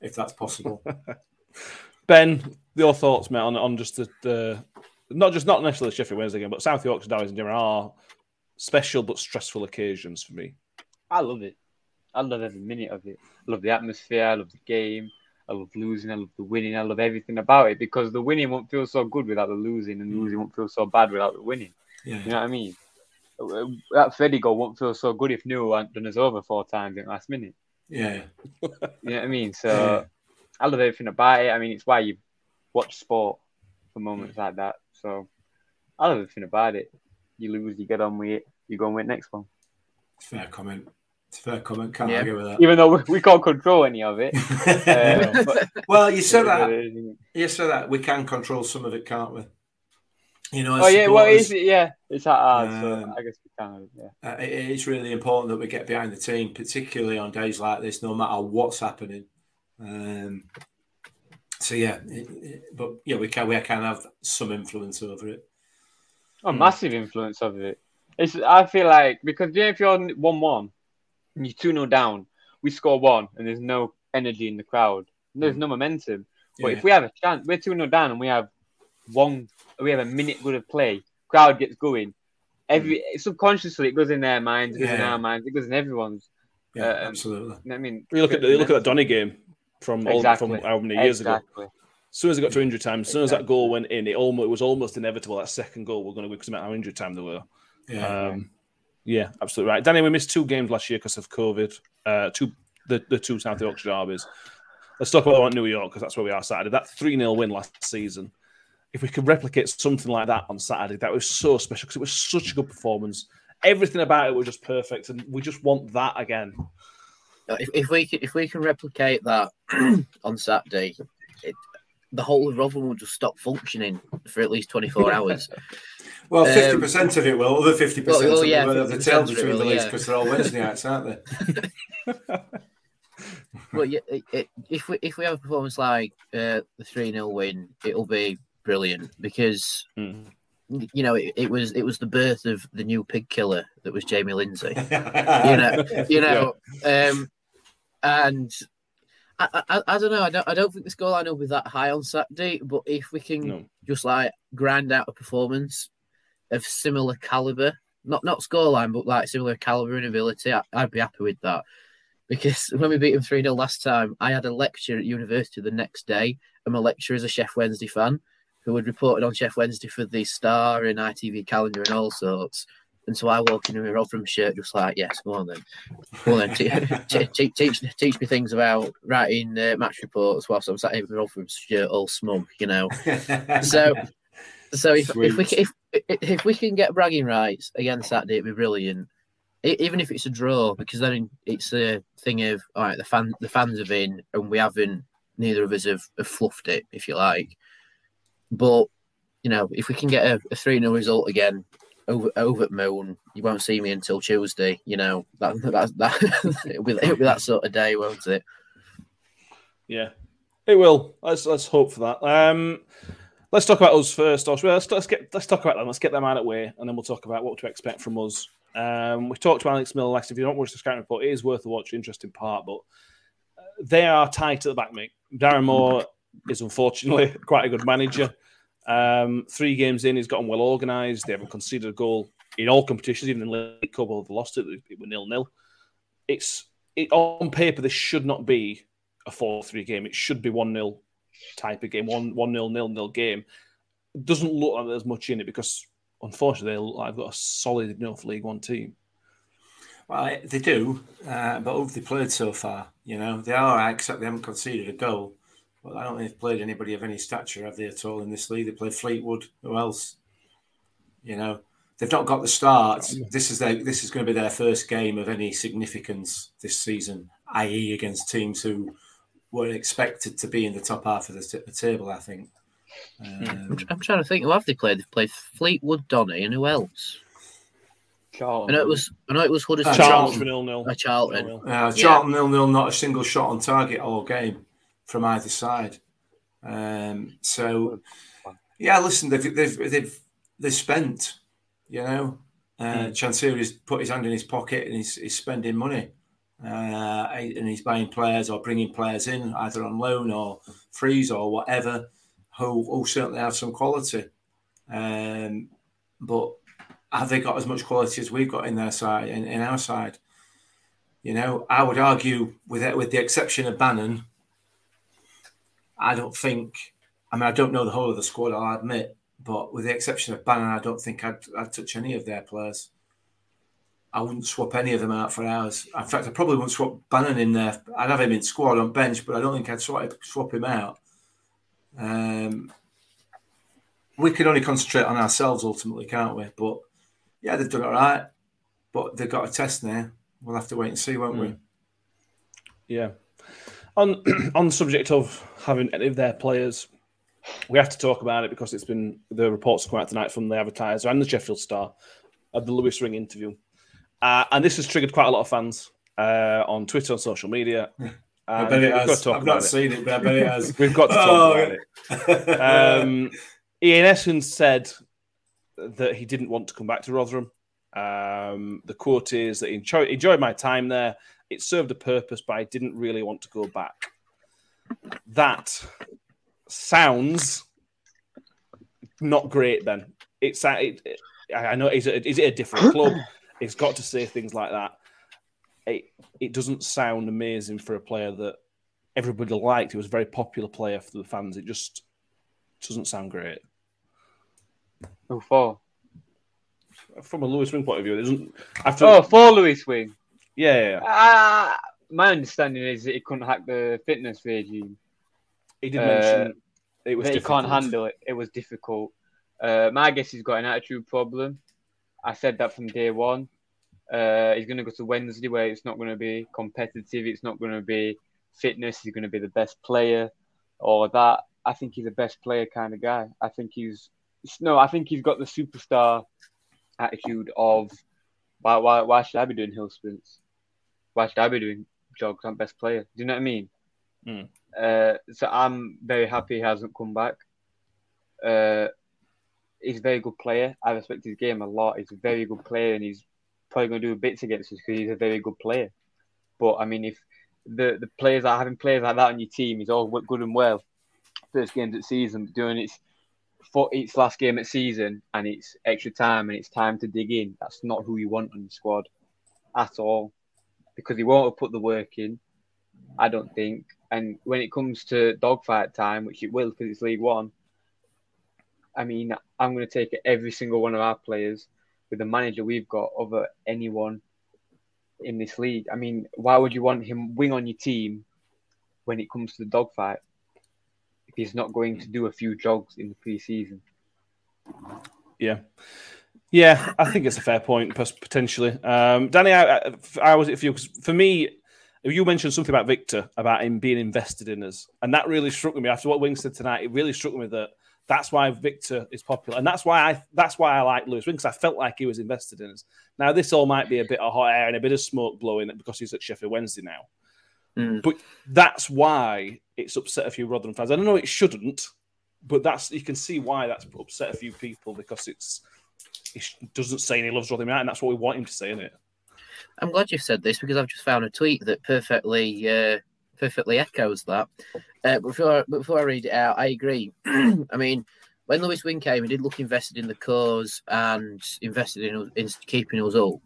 if that's possible. Ben, your thoughts, mate, on, on just the, the not just not necessarily Sheffield Wednesday game, but South Yorkshire derbies in general are special but stressful occasions for me. I love it. I love every minute of it. I love the atmosphere. I love the game. I love losing. I love the winning. I love everything about it because the winning won't feel so good without the losing, and the mm. losing won't feel so bad without the winning. Yeah. You know what I mean? That Freddie goal won't feel so good if Nuhiu hadn't done us over four times in the last minute. Yeah. You know what I mean? So Yeah. I love everything about it. I mean, it's why you watch sport for moments mm. like that. So I love everything about it. You lose, you get on with it, you go and win next one. Fair comment. It's a fair comment. Can't Yeah. argue with that. Even though we, we can't control any of it. Uh, but- well, you said that. You said that we can control some of it, can't we? You know, as Oh yeah, well, supporters, it's, yeah, it's that hard. so Um, I guess we can. Yeah. uh, it's really important that we get behind the team, particularly on days like this, no matter what's happening. Um, so yeah, it, it, but yeah, we can we can have some influence over it. Oh, massive influence of it. It's. I feel like because you know, if you're one-one and you're two 0 down, we score one, and there's no energy in the crowd. There's hmm. no momentum. But Yeah. if we have a chance, we're two 0 down, and we have one, we have a minute good of play. Crowd gets going. Every hmm. subconsciously, it goes in their minds, it goes in our minds, it goes in everyone's. Yeah, Um, absolutely. I mean, You look at the, you look at that Donny game from all, Exactly. from how many years ago. Exactly. As soon as it got to injury time, as soon as that goal went in, it almost it was almost inevitable that second goal we're going to win because of how injury time they were. Yeah, Um, yeah, absolutely right. Danny, we missed two games last year because of COVID. Uh, two the, the two South Yorkshire derbies. Let's talk about New York because that's where we are Saturday. That 3 0 win last season. If we could replicate something like that on Saturday, that was so special because it was such a good performance. Everything about it was just perfect, and we just want that again. If, if we can, if we can replicate that on Saturday, it, the whole of Rotherham will just stop functioning for at least twenty four hours. well, um, fifty percent of it will. Other fifty percent well, of yeah, the, the 50% tail of it the will, leagues yeah. because they're all Wednesday nights, aren't they? well, yeah, it, it, if we if we have a performance like uh, the three 0 win, it'll be brilliant because Mm. you know it, it was it was the birth of the new pig killer that was Jamie Lindsay. you you know, you know, um, and I, I, I don't know. I don't, I don't think the scoreline will be that high on Saturday. But if we can No. just like grind out a performance of similar caliber, not not scoreline, but like similar caliber and ability, I, I'd be happy with that. Because when we beat them 3 0 last time, I had a lecture at university the next day, and my lecturer is a Sheff Wednesday fan who had reported on Sheff Wednesday for the Star and ITV calendar and all sorts. And so I walk in and with a Rotherham shirt, just like, yes, go on then. Go on then. Te- te- te- teach, teach me things about writing uh, match reports whilst I'm sat here with a Rotherham shirt all smug, you know. So, so if, if we can, if if we can get bragging rights again Saturday, it'd be brilliant. Even if it's a draw, because then it's a thing of all right, the fan the fans have in, and we haven't. Neither of us have, have fluffed it, if you like. But you know, if we can get a, a three 0 result again over over at Moon, you won't see me until Tuesday. You know that that that it'll, be, it'll be that sort of day, won't it? Yeah, it will. Let's let's hope for that. Um, let's talk about us first, Osh. Let's let's get let's talk about them. Let's get them out of the way, and then we'll talk about what to expect from us. Um, we talked about Alex Miller last. If you don't watch the scouting report, it is worth a watch. Interesting part, but they are tight at the back, mate. Darren Moore is unfortunately quite a good manager. Um, three games in, he's gotten well organised. They haven't conceded a goal in all competitions, even in the League Cup. They've lost it. It was nil nil. It's it, on paper. This should not be a 4 3 game. It should be one-nil type of game, 1 1 nil nil nil game. It doesn't look like there's much in it because, unfortunately, they look like they've got a solid enough League One team. Well, they do, uh, but who have they played so far? You know, they are, except they haven't conceded a goal. But I don't think they've played anybody of any stature, have they, at all in this league? They played Fleetwood. Who else? You know, they've not got the start. This is their, this is going to be their first game of any significance this season, i.e., against teams who were expected to be in the top half of the, t- the table. I think. I'm, Um, tr- I'm trying to think. Who have they played? They've played Fleetwood, Donny, and who else? I know it was. I know it was Huddersfield. Uh, Charlton Charlton. nil nil. Uh, Charlton. Uh, Charlton nil nil, not a single shot on target all game from either side. Um, so Yeah, listen, they've they've they've, they've spent, you know. Uh, Chansiri's put his hand in his pocket and he's, he's spending money. Uh, and he's buying players or bringing players in either on loan or freeze or whatever who, who certainly have some quality. Um, but have they got as much quality as we've got in their side in, in our side? You know, I would argue with it, with the exception of Bannan, I don't think. I mean, I don't know the whole of the squad. I'll admit, but with the exception of Bannan, I don't think I'd, I'd touch any of their players. I wouldn't swap any of them out for ours. In fact, I probably wouldn't swap Bannan in there. I'd have him in squad on bench, but I don't think I'd swap, swap him out. Um, we can only concentrate on ourselves ultimately, can't we? But yeah, they've done all right. But they've got a test now. We'll have to wait and see, won't we? Yeah. On on the subject of having any of their players, we have to talk about it because it's been the reports come out tonight from the advertiser and the Sheffield Star of the Lewis Wing interview. Uh, and this has triggered quite a lot of fans uh, on Twitter and social media. I bet it has. I've not seen it, but I bet it has. We've got to talk Oh, about it. Um, Ian Essence said that he didn't want to come back to Rotherham. Um, the quote is that he enjoy, enjoyed my time there. It served a purpose, but I didn't really want to go back. That sounds not great. Then it's it, it, I know is it, is it a different club? It's got to say things like that. It it doesn't sound amazing for a player that everybody liked. He was a very popular player for the fans. It just doesn't sound great Who for? from a Lewis Wing point of view. It doesn't. After, Oh, for Lewis Wing. Yeah, yeah, yeah. Uh, my understanding is that he couldn't hack the fitness regime. He did Uh, mention it was. that he can't handle it. It was difficult. Uh, my guess he's got an attitude problem. I said that from day one. Uh, he's going to go to Wednesday where it's not going to be competitive. It's not going to be fitness. He's going to be the best player or that. I think he's a best player kind of guy. I think he's no. I think he's got the superstar attitude of why why why should I be doing hill sprints? Why should I be doing jogs? I'm best player. Do you know what I mean? Mm. Uh, so I'm very happy he hasn't come back. Uh, he's a very good player. I respect his game a lot. He's a very good player, and he's probably going to do bits against us because he's a very good player. But I mean, if the the players are having players like that on your team is all good and well. First games at season, doing its for its last game at season, and it's extra time, and it's time to dig in. That's not who you want on your squad at all, because he won't have put the work in. I don't think. And when it comes to dogfight time, which it will because it's League One, I mean, I'm going to take every single one of our players with the manager we've got over anyone in this league. I mean, why would you want him wing on your team when it comes to the dogfight if he's not going to do a few jogs in the pre-season? Yeah. Yeah, I think it's a fair point, potentially. Um, Danny, I, I was it for you? 'Cause for me, you mentioned something about Victor, about him being invested in us. And that really struck me after what Wing said tonight. It really struck me that that's why Victor is popular. And that's why I that's why I like Lewis Wing, because I felt like he was invested in us. Now, this all might be a bit of hot air and a bit of smoke blowing because he's at Sheffield Wednesday now. Mm. But that's why it's upset a few Rotherham fans. I don't know it shouldn't, but that's you can see why that's upset a few people because it's he doesn't say he loves Rotherham United, and that's what we want him to say, isn't it? I'm glad you've said this because I've just found a tweet that perfectly uh, perfectly echoes that. Uh, before before I read it out, I agree. I mean, when Lewis Wing came, he did look invested in the cause and invested in, us- in keeping us up.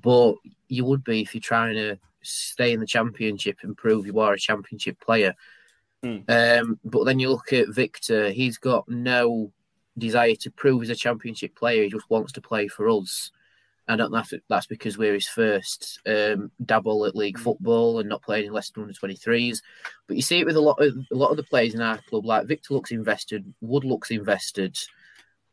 But you would be if you're trying to stay in the championship and prove you are a championship player. Hmm. Um, but then you look at Victor; he's got no desire to prove he's a championship player. He just wants to play for us. I don't know if that's because we're his first um, dabble at league football and not playing in less than under 23s. But you see it with a lot of a lot of the players in our club. Like Victor looks invested, Wood looks invested.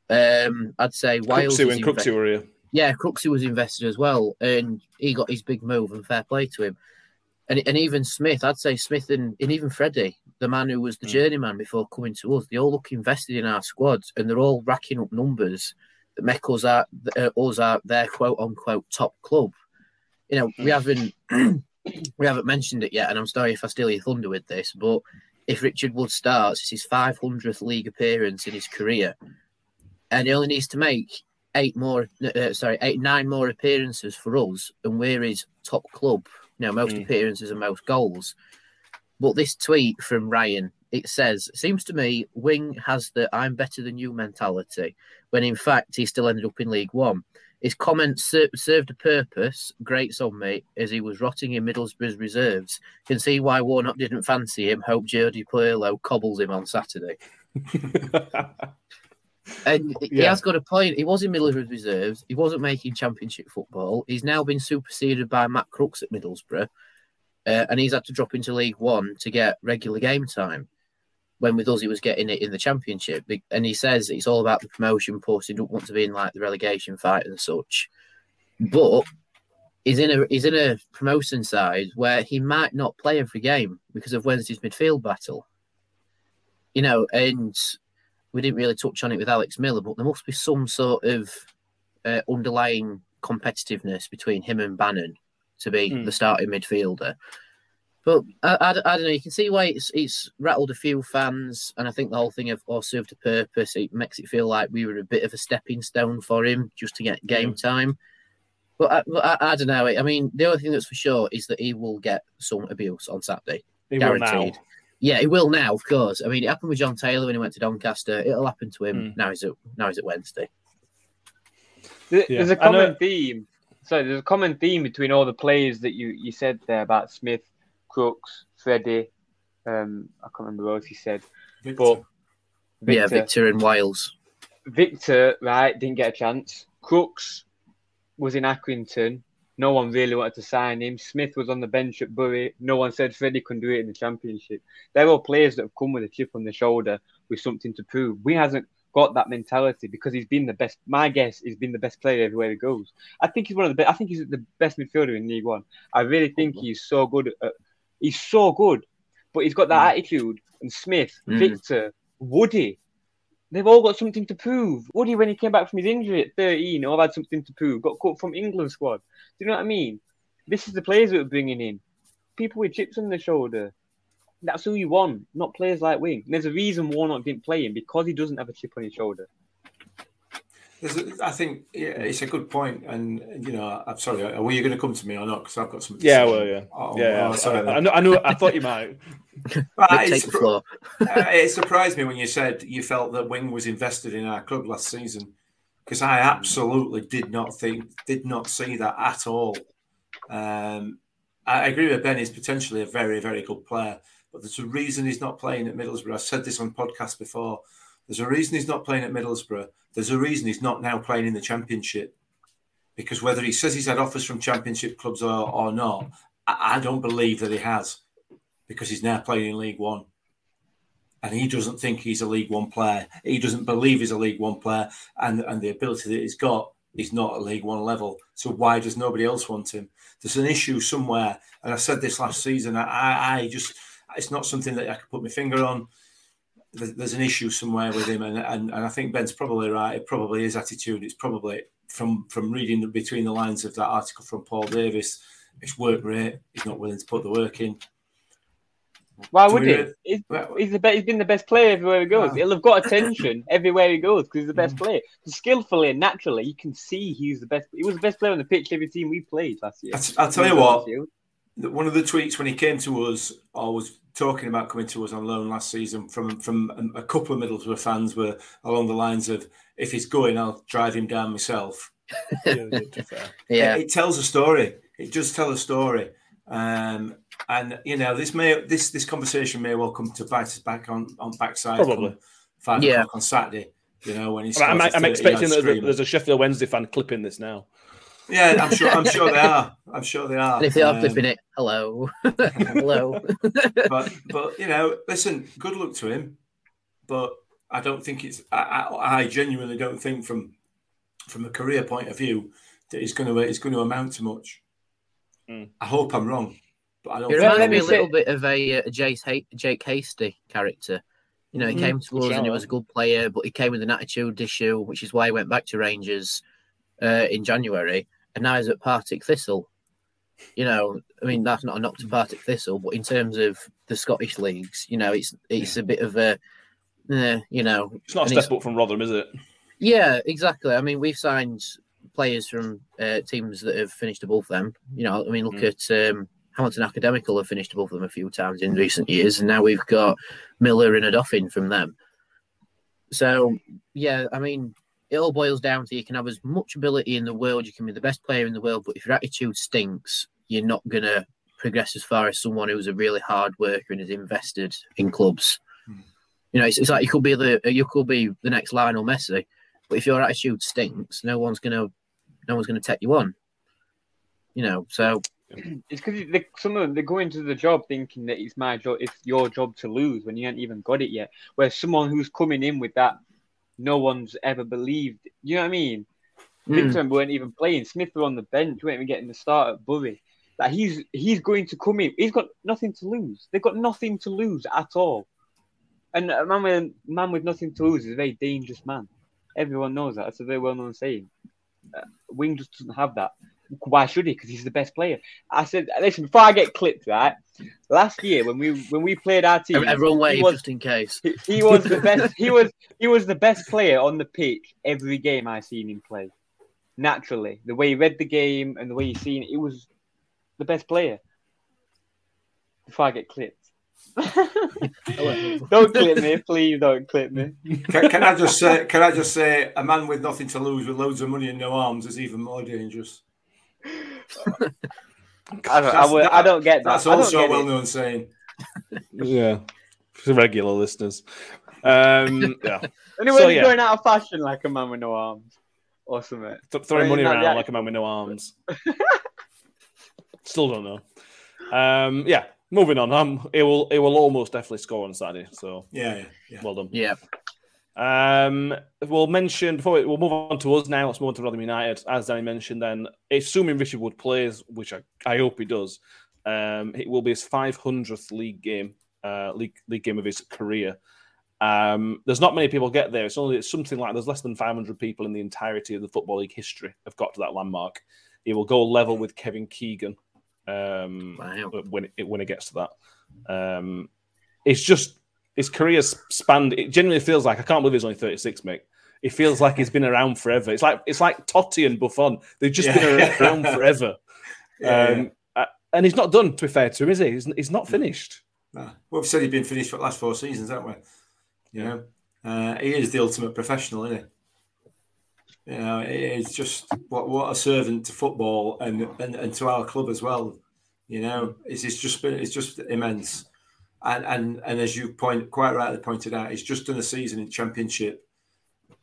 Um, I'd say Wiles. Crooksy is when inve- Crooksy were here. yeah, Crooksy was invested as well, and he got his big move and fair play to him. And, and even Smith, I'd say Smith and, and even Freddie, the man who was the Mm. journeyman before coming to us, they all look invested in our squads and they're all racking up numbers that make us our, uh, us our, their quote unquote top club. You know, we haven't we haven't mentioned it yet, and I'm sorry if I steal your thunder with this, but if Richard Wood starts, it's his 500th league appearance in his career, and he only needs to make eight more, uh, sorry, eight nine more appearances for us, and we're his top club. You know, most Mm. appearances and most goals. But this tweet from Ryan, it says, seems to me Wing has the I'm better than you mentality, when in fact he still ended up in League One. His comments ser- served a purpose, grates on me, as he was rotting in Middlesbrough's reserves. Can see why Warnock didn't fancy him. Hope Jody Pirlo cobbles him on Saturday. And he Yeah. has got a point. He was in Middlesbrough reserves. He wasn't making championship football. He's now been superseded by Matt Crooks at Middlesbrough. Uh, and he's had to drop into League One to get regular game time. When with us, he was getting it in the championship. And he says it's all about the promotion push. He don't want to be in like the relegation fight and such. But he's in a he's in a promotion side where he might not play every game because of Wednesday's midfield battle. You know, and we didn't really touch on it with Alex Miller, but there must be some sort of uh, underlying competitiveness between him and Bannan to be Hmm. the starting midfielder. But I, I, I don't know. You can see why it's it's rattled a few fans, and I think the whole thing have all served a purpose. It makes it feel like we were a bit of a stepping stone for him just to get game time. But I, but I, I don't know. I mean, the only thing that's for sure is that he will get some abuse on Saturday. He. Guaranteed. Yeah, it will now, of course. I mean, it happened with John Taylor when he went to Doncaster. It'll happen to him. Mm. Now he's at now he's at Wednesday. There- Yeah. There's a I know- common theme. So there's a common theme between all the players that you, you said there about Smith, Crooks, Freddie. Um, I can't remember what else he said. Victor. But Victor, Yeah, Victor and Wiles. Victor, right, didn't get a chance. Crooks was in Accrington. No one really wanted to sign him. Smith was on the bench at Bury. No one said Freddie can do it in the championship. They're all players that have come with a chip on the shoulder with something to prove. We hasn't got that mentality because he's been the best. My guess, is he's been the best player everywhere he goes. I think he's one of the best. I think he's the best midfielder in League One. I really think he's so good. At, he's so good, but he's got that attitude. And Smith, Mm. Victor, Woody, they've all got something to prove. Woody, when he came back from his injury at 13, all had something to prove. Got cut from England squad. Do you know what I mean? This is the players we're bringing in. People with chips on their shoulder. That's who you want, not players like Wing. And there's a reason Warnock didn't play him because he doesn't have a chip on his shoulder. There's a, I think yeah, it's a good point, and you know, I'm sorry. Were you going to come to me or not? Because I've got some. Yeah, well, yeah, Oh, yeah. oh, sorry. I, I, know, I knew. I thought you might. Right, Mick, it's take the floor. uh, it surprised me when you said you felt that Wing was invested in our club last season, because I absolutely did not think, did not see that at all. Um, I agree with Ben. He's potentially a very, very good player, but there's a reason he's not playing at Middlesbrough. I've said this on podcast before. There's a reason he's not playing at Middlesbrough. There's a reason he's not now playing in the Championship. Because whether he says he's had offers from Championship clubs or, or not, I, I don't believe that he has. Because he's now playing in League One and he doesn't think he's a League One player. He doesn't believe he's a League One player, and and the ability that he's got is not at League One level. So why does nobody else want him? There's an issue somewhere, and I said this last season. I, I, I just it's not something that I can put my finger on. There's, there's an issue somewhere with him, and, and and I think Ben's probably right. It probably his attitude. It's probably from from reading between the lines of that article from Paul Davis. It's work rate. He's not willing to put the work in. Why would he? He's, he's the best. He's been the best player everywhere he goes. He'll have got attention everywhere he goes because he's the Mm. best player. Skillfully and naturally, you can see he's the best. He was the best player on the pitch every team we played last year. I t- I'll tell you what. That one of the tweets when he came to us or was talking about coming to us on loan last season from from a couple of Middlesbrough fans were along the lines of if he's going I'll drive him down myself Yeah, to be fair. Yeah, it, it tells a story it does tell a story um, and you know this may this this conversation may well come to bite us back on on backside Probably. five Yeah. o'clock on Saturday you know when he's I'm, I'm expecting that there's a, there's a Sheffield Wednesday fan clipping this now. Yeah I'm sure I'm sure they are I'm sure they are and if they are Um, flipping it, hello, hello. but but you know, listen, good luck to him. But I don't think it's. I, I, I genuinely don't think from from a career point of view that he's going to it's going to amount to much. Mm. I hope I'm wrong, but I don't. It think let reminds me me a little bit of a, uh, Jace Jake Hastie character. You know, he Mhm. came to Good us and he was a good player, but he came with an attitude issue, which is why he went back to Rangers uh, in January, and now he's at Partick Thistle. You know, I mean, that's not a knock to Partick Thistle, but in terms of the Scottish leagues, you know, it's it's a bit of a, uh, you know, It's not a step up from Rotherham, is it? yeah, exactly. I mean, we've signed players from uh, teams that have finished above them. You know, I mean, look at um, Hamilton Academical have finished above them a few times in recent years, and now we've got Miller and a Doffin from them. So, yeah, I mean, it all boils down to you can have as much ability in the world, you can be the best player in the world, but if your attitude stinks, you're not going to progress as far as someone who's a really hard worker and is invested in clubs. Hmm. You know, it's, it's like you could be the you could be the next Lionel Messi, but if your attitude stinks, no one's gonna no one's gonna take you on. You know, so It's because some of them they go into the job thinking that it's my job, it's your job to lose when you haven't even got it yet. Whereas someone who's coming in with that, no one's ever believed. You know what I mean? mm, Victor weren't even playing. Smith were on the bench, weren't even getting the start at Bury. That he's he's going to come in. He's got nothing to lose. They've got nothing to lose at all. And a man with man with nothing to lose is a very dangerous man. Everyone knows that. It's a very well known saying. Uh, Wing just doesn't have that. Why should he? Because he's the best player. I said, listen, before I get clipped, right? Last year when we when we played our team, everyone he was- just in case. he, he was the best. He was he was the best player on the pitch every game I seen him play. Naturally, the way he read the game and the way he seen it, he was the best player. Before I get clipped, don't clip me, please. Don't clip me. Can, can I just say? Can I just say, a man with nothing to lose, with loads of money and no arms, is even more dangerous. I don't. I, would- I don't get that. That's I don't also a well-known saying. Yeah. For regular listeners. Um, yeah. Anyway, So, he's yeah. going out of fashion like a man with no arms Awesome, something. Th- throwing money around yet. like a man with no arms. Still don't know. Um, yeah, moving on. Um, it will it will almost definitely score on Saturday. So Yeah, yeah, yeah. well done. Yeah, Um, we'll mention before we, we'll move on to us now. Let's move on to Rotherham United. As Danny mentioned, then assuming Richard Wood plays, which I, I hope he does, um, it will be his 500th league game, uh, league league game of his career. Um, there's not many people get there. It's only it's something like there's less than 500 people in the entirety of the football league history have got to that landmark. He will go level with Kevin Keegan um, Wow. when it when it gets to that. Um, it's just his career's spanned. It genuinely feels like I can't believe he's only 36, mate. It feels like he's been around forever. It's like it's like Totti and Buffon. They've just been around forever. Yeah, um, uh, and he's not done. To be fair to him, is he? He's, he's not finished. Nah. We've said he's been finished for the last four seasons, haven't we? You know, uh, he is the ultimate professional, isn't he? You know, it's just what what a servant to football and, and, and to our club as well. You know, it's, it's just been it's just immense, and and and as you point quite rightly pointed out, he's just done a season in Championship,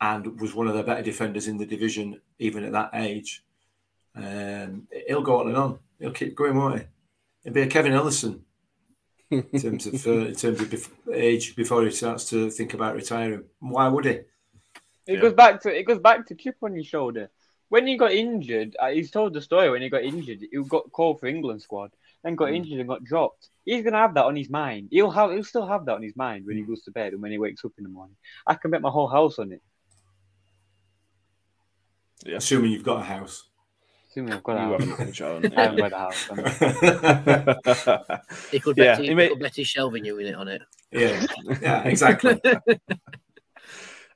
and was one of the better defenders in the division even at that age. Um, he'll go on and on. He'll keep going, won't he? He'll be a Kevin Ellison in terms of uh, in terms of bef- age before he starts to think about retiring. Why would he? It Yeah. goes back to it goes back to chip on your shoulder. When he got injured, uh, he's told the story. When he got injured, he got called for England squad, then got injured and got dropped. He's gonna have that on his mind. He'll have he'll still have that on his mind when he goes to bed and when he wakes up in the morning. I can bet my whole house on it. Yeah. Assuming you've got a house. Assuming I've got a house. haven't, I haven't got a house. I'm- he could Yeah, bet, he he, may- could bet his shelving unit on it. yeah, yeah, exactly.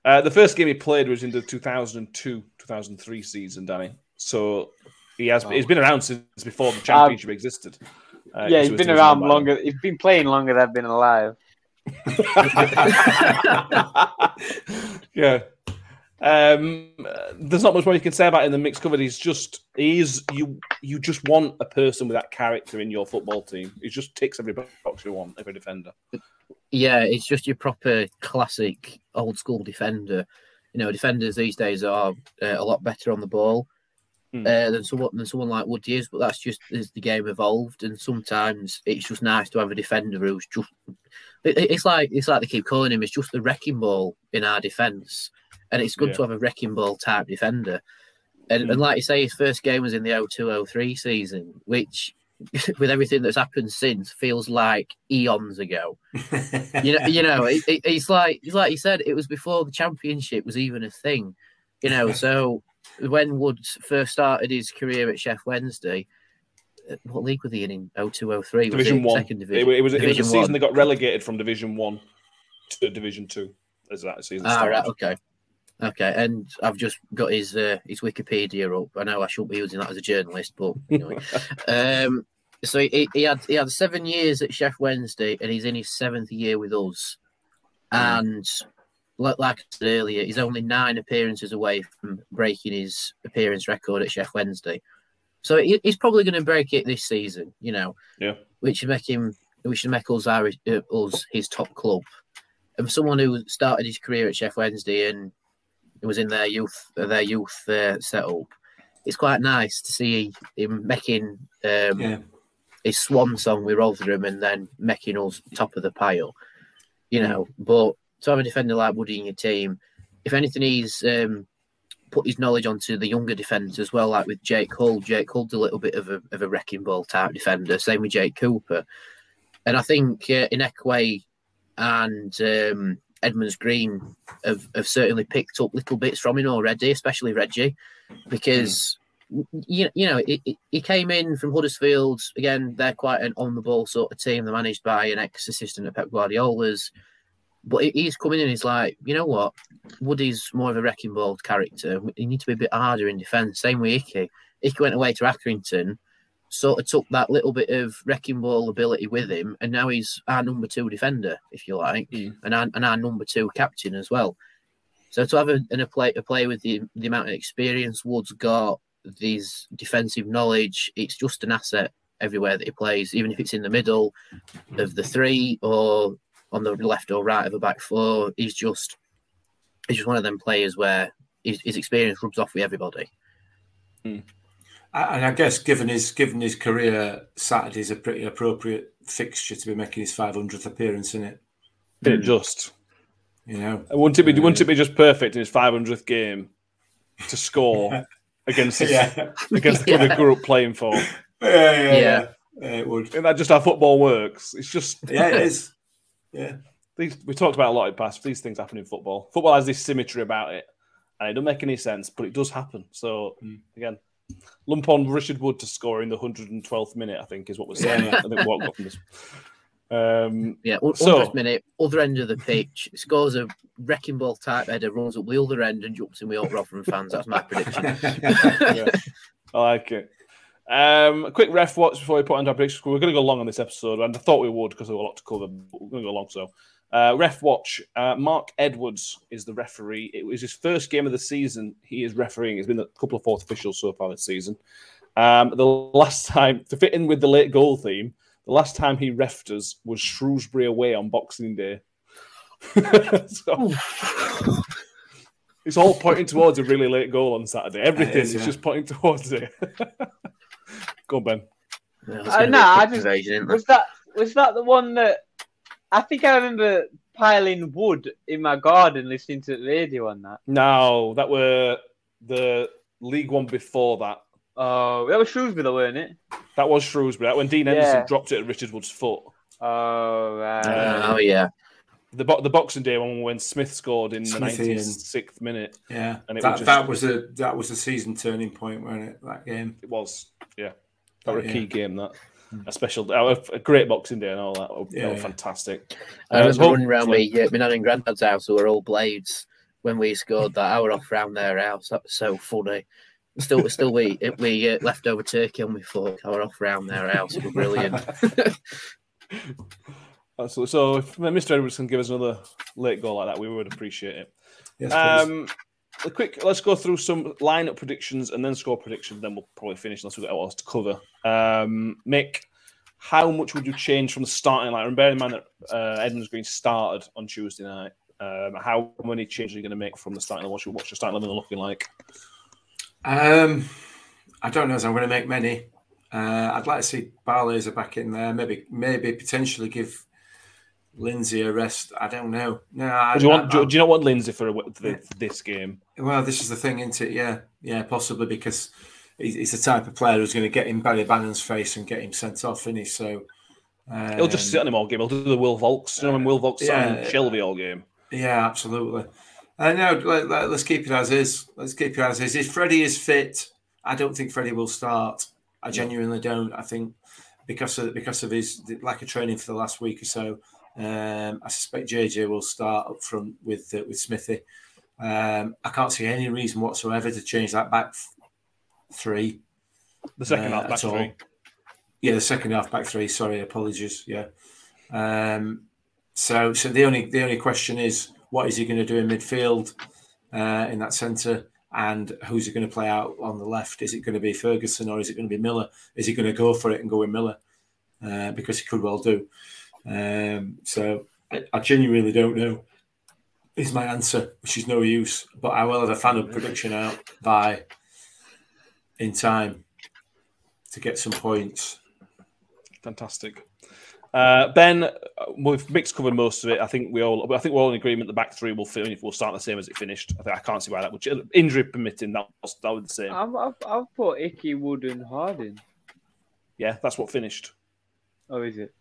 Uh, the first game he played was in the 2002-2003 season, Danny. So he has he's been around since before the championship existed. Uh, yeah, so he's it's been around longer. He's been playing longer than I've been alive. yeah. Um, there's not much more you can say about him in the mixed cover. He's just he's you you just want a person with that character in your football team. He just ticks every box you want, every defender. Yeah, it's just your proper classic old school defender. You know, defenders these days are uh, a lot better on the ball Hmm. uh, than someone than someone like Woody is. But that's just as the game evolved, and sometimes it's just nice to have a defender who's just. It, it's like it's like they keep calling him. It's just the wrecking ball in our defence, and it's good Yeah. to have a wrecking ball type defender. And, Hmm. and like you say, his first game was in the 0203 season, which, with everything that's happened since, feels like eons ago you know, you know, it, it, it's like it's like you said, it was before the championship was even a thing, you know. So when Woods first started his career at Sheff Wednesday, what league were they in in 0203? Was Division it One. Second division. wa- it was, it was the season One. they got relegated from Division One to Division Two. As that season Ah, started. right, okay. Okay, and I've just got his uh, his Wikipedia up. I know I shouldn't be using that as a journalist, but anyway. um, so he, he had he had seven years at Sheff Wednesday, and he's in his seventh year with us. And like, I said earlier, he's only nine appearances away from breaking his appearance record at Sheff Wednesday. So he, he's probably going to break it this season, you know. Yeah. Which should make him, which should make us, our, uh, us his top club. And someone who started his career at Sheff Wednesday and was in their youth, uh, their youth uh, setup, it's quite nice to see him making um, Yeah. his swan song with Rotherham and then making us top of the pile. You know, but to have a defender like Woody in your team, if anything, he's um, put his knowledge onto the younger defenders as well, like with Jake Hull. Jake Hull's a little bit of a, of a wrecking ball type defender, same with Jake Cooper. And I think uh, Ihiekwe and um, Green have, have certainly picked up little bits from him already, especially Reggie, because you, you know he came in from Huddersfield. Again, they're quite an on the ball sort of team. They're managed by an ex assistant at Pep Guardiola's. But he's coming in. He's like, you know what? Woody's more of a wrecking ball character. You need to be a bit harder in defence. Same with Icky. Icky went away to Accrington, sort of took that little bit of wrecking ball ability with him, and now he's our number two defender, if you like, Mm. and, our, and our number two captain as well. So to have a, a play a play with the the amount of experience Wood's got, these defensive knowledge, it's just an asset everywhere that he plays, even if it's in the middle of the three or on the left or right of a back four. He's just he's just one of them players where his, his experience rubs off with everybody. Hmm. And I guess given his given his career, Saturday's a pretty appropriate fixture to be making his 500th appearance in it. It hmm. just You know, wouldn't it be wouldn't it be just perfect in his 500th game to score against his, yeah, against the Yeah. group playing for? yeah, yeah, Yeah. yeah. It would. Isn't that just how football works? It's just Yeah, it is. Yeah, these we talked about a lot in the past. These things happen in football. Football has this symmetry about it, and it doesn't make any sense, but it does happen. So Mm. again, lump on Richard Wood to score in the 112th minute. I think is what we're saying. Yeah. I think what got from this. Um, Yeah, one So- hundredth minute, other end of the pitch, scores a wrecking ball type header, runs up the other end and jumps in with all Rotherham fans. That's my prediction. yeah, I like it. Um, a quick ref watch before we put on our predictions. We're going to go long on this episode, and I thought we would because we've a lot to cover. But we're going to go long. So, uh, ref watch. Uh, Mark Edwards is the referee. It was his first game of the season. He is refereeing. He's been a couple of fourth officials so far this season. Um, the last time to fit in with the late goal theme, the last time he refed us was Shrewsbury away on Boxing Day. so, it's all pointing towards a really late goal on Saturday. Everything is, is yeah. just pointing towards it. Go on, Ben. Well, Uh, no, a I quick just- invasion. Was that was that the one that I think I remember piling wood in my garden listening to the radio on that. No, that were the League One before that. Oh, that was Shrewsbury, though, weren't it? That was Shrewsbury. That when Dean Henderson Yeah. dropped it at Richard Wood's foot. Oh, right. Uh, oh yeah, The bo- the Boxing Day one when Smith scored in the Smithy and- 96th minute. yeah. And it that, was just- that was a that was a season turning point, wasn't it? That game. It was, yeah. That was a Yeah. key game. That a special, a a great Boxing Day and all that. Oh, Yeah, yeah. fantastic. I remember hope- running around with my nan and granddad's house who were all blades when we scored that hour off round their house. That was so funny. Still, still, we we uh, leftover turkey on my fork. Hour off round their house. It was brilliant. Absolutely. So if Mr. Edwards can give us another late goal like that, we would appreciate it. Yes, please. Um, a quick. Let's go through some lineup predictions and then score predictions. Then we'll probably finish unless we've got else to cover. Um, Mick, how much would you change from the starting line? And bear in mind that uh, Edmonds Green started on Tuesday night. Um, how many changes are you going to make from the starting line? What's your, what's your starting line looking like? Um, I don't know if I'm going to make many. Uh, I'd like to see Barlaser back in there. Maybe, maybe potentially give Lindsay a rest. I don't know. No, I, do you want? I- do, do you not want Lindsay for, a, for, the, for this game? Well, this is the thing, isn't it? Yeah, yeah, possibly because he's, he's the type of player who's going to get in Barry Bannan's face and get him sent off, isn't he? So um, He'll just sit on him all game. He'll do the Will Vaulks. You know when Will Vaulks Yeah. Shelvey all game. Yeah, absolutely. Uh, no, let, us keep it as is. Let's keep it as is. If Freddie is fit, I don't think Freddie will start. I genuinely don't. I think because of because of his lack of training for the last week or so, um, I suspect JJ will start up front with uh, with Smithy. Um, I can't see any reason whatsoever to change that back f- three. The second uh, half back all. three. Yeah, the second half back three. Sorry, apologies. Yeah. Um, so, so the only the only question is, what is he going to do in midfield, uh, in that centre, and who's he going to play out on the left? Is it going to be Ferguson or is it going to be Miller? Is he going to go for it and go with Miller? Uh, because he could well do. Um, so, I, I genuinely don't know. Is my answer, which is no use, but I will have a fan of prediction out by in time to get some points. Fantastic. Uh, ben, uh, we've mixed covered most of it. I think we all, I think we're all in agreement. The back three will finish. Will start the same as it finished. I think I can't see why that would injury permitting. That was that was the same. I've, I've, I've put Icky, Wood, and Harding. Yeah, that's what finished. Oh, is it?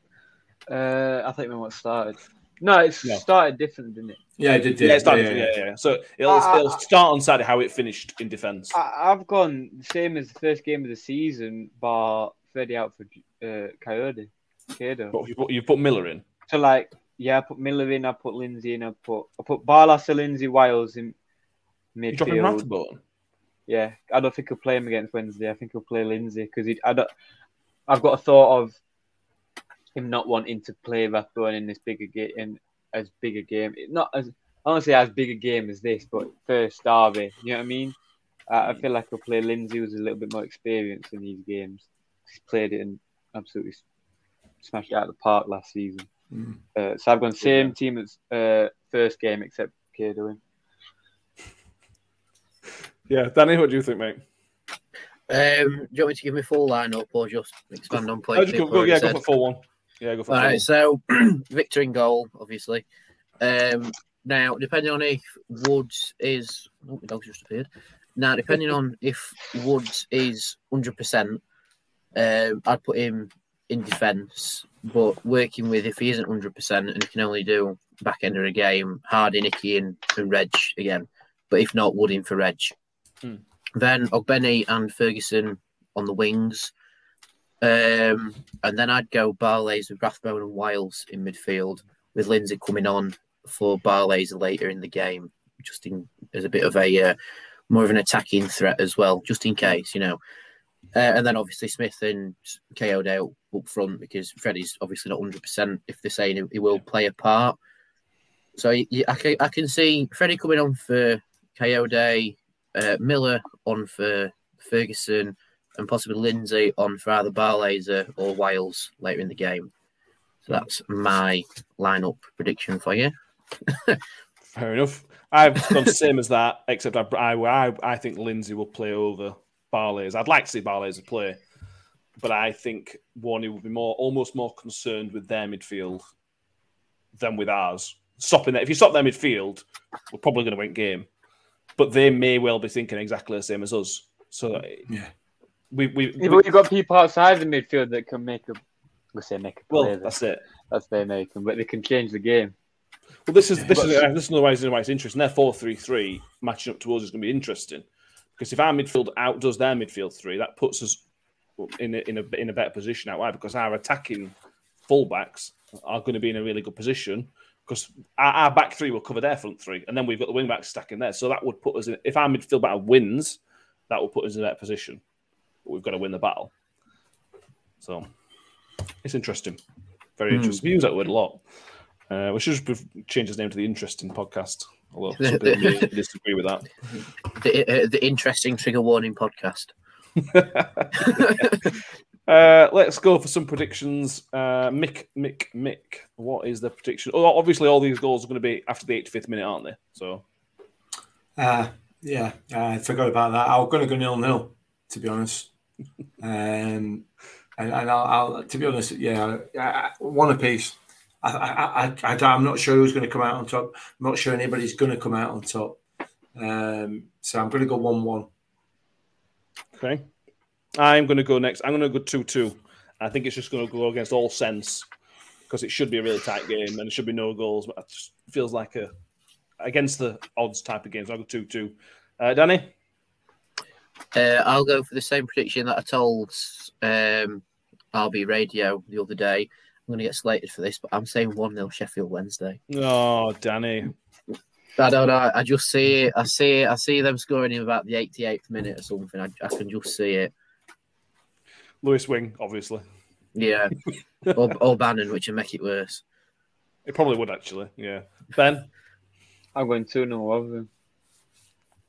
Uh, I think we what started. No, it's No. started different, didn't it? Yeah, it did. Yeah, Yeah, it's done. yeah, Yeah, yeah. yeah, So it'll, I- I- it'll start on Saturday how it finished in defence. I, I've gone the same as the first game of the season, bar Freddie out for uh, Kayode. Kayode. But you put, you put Miller in. So like, yeah, I put Miller in, I put Lindsay in, I put I put Barlas, Lindsay, Wiles in You dropping midfield. Yeah, I don't think he'll play him against Wednesday. I think he'll play Lindsay because he. I don't. I've got a thought of him not wanting to play Rathbone in this bigger game, in as big a game. Not as honestly as big a game as this, but first derby. You know what I mean? I, I feel like he'll play Lindsay, who's a little bit more experienced in these games. He's played it and absolutely smashed it out of the park last season. Mm. Uh, so I've gone same team as uh, first game except Kayode in. Yeah, Danny, what do you think, mate? Um, do you want me to give me full lineup or just expand on Oh, points? just go, go, yeah, go for full one. Yeah, go for All full right, so Victor in goal, obviously. Um, now, depending on if Woods is, oh, my dog's just appeared. Now, depending on if Woods is hundred percent, um, I'd put him in defence. But working with if he isn't hundred percent and he can only do back end of the game, Hardy, Nicky, and, and Reg again. But if not, Wood in for Reg. Hmm. Then Ogbene and Ferguson on the wings. Um, and then I'd go Barlays with Rathbone and Wiles in midfield, with Lindsay coming on for Barlays later in the game, just in as a bit of a uh, more of an attacking threat as well, just in case, you know. Uh, and then obviously Smith and KO out up front because Freddie's obviously not hundred percent. If they're saying he, he will play a part, so yeah, I can I can see Freddie coming on for Kayode, uh, Miller on for Ferguson, and possibly Lindsay on for either Barlaser or Wiles later in the game. So that's my lineup prediction for you. Fair enough. I've gone the same as that, except I, I, I, I think Lindsay will play over Barlays. I'd like to see Barlays play, but I think Warney will be more, almost more concerned with their midfield than with ours. Stopping that, if you stop their midfield, we're probably going to win game. But they may well be thinking exactly the same as us. So Yeah. We, we, Yeah, but you've got people outside the midfield that can make a. Let's say make a well, play. that's that's, it. that's they make them, but they can change the game. Well, this is this But- is this is another why why it's interesting. Their four three three matching up towards is going to be interesting because if our midfield outdoes their midfield three, that puts us in a, in a in a better position out wide because our attacking fullbacks are going to be in a really good position because our, our back three will cover their front three, and then we've got the wing backs stacking there. So that would put us in. If our midfield battle wins, that will put us in a better position. But we've got to win the battle. So it's interesting, very Hmm. interesting. We use that word a lot. Uh, we should just change his name to the Interesting Podcast. Although some people may disagree with that. The, uh, the interesting trigger warning podcast. uh, let's go for some predictions. Uh, Mick, Mick, Mick. What is the prediction? Oh, obviously, all these goals are going to be after the 85th minute, aren't they? So, Uh, yeah, I forgot about that. I was going to go nil nil, to be honest. Um, and, and I'll, I'll, to be honest, yeah, one apiece. I, I, I, I'm not sure who's going to come out on top. I'm not sure anybody's going to come out on top. Um, so I'm going to go one-one. okay. I'm going to go next. I'm going to go 2 2. I think it's just going to go against all sense because it should be a really tight game and it should be no goals. But it feels like a against the odds type of game. So I'll go 2 2. Uh, Danny? Uh, I'll go for the same prediction that I told um, RB Radio the other day. I'm going to get slated for this, but I'm saying 1 0 Sheffield Wednesday. Oh, Danny. I don't know. I just see it. I see it. I see them scoring in about the 88th minute or something. I, I can just see it. Lewis Wing, obviously. Yeah. or, or Bannan, which would make it worse. It probably would actually. Yeah. Ben, I'm going 2 0 over them.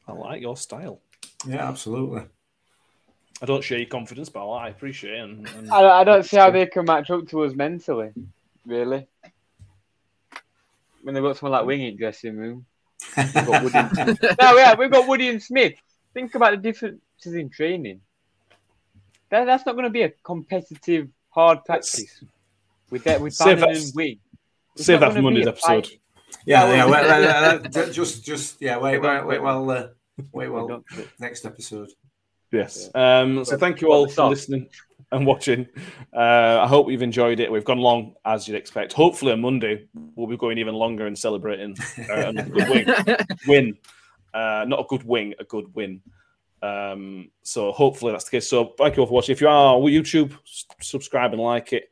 I like your style. Yeah, absolutely. I don't share your confidence, but I appreciate it. And, and I, I don't see how they can match up to us mentally, really. When they've got someone like Wing in dressing room. We've got Woody and no, yeah, we've got Woody and Smith. Think about the differences in training. That, that's not going to be a competitive, hard practice with that with Save Bannan that- and Wing. It's save not that for Monday's a fight. episode. Yeah, Yeah, yeah. well- Wait, wait, wait, wait, just, just, yeah. Wait, wait, wait. Well, uh, wait, well. Don't- Next episode. Yes. Um, so thank you all for listening and watching. Uh, I hope you've enjoyed it. We've gone long as you'd expect. Hopefully on Monday we'll be going even longer and celebrating uh, a good win. win. Uh, not a good wing, a good win. Um, so hopefully that's the case. So thank you all for watching. If you are on YouTube, s- subscribe and like it.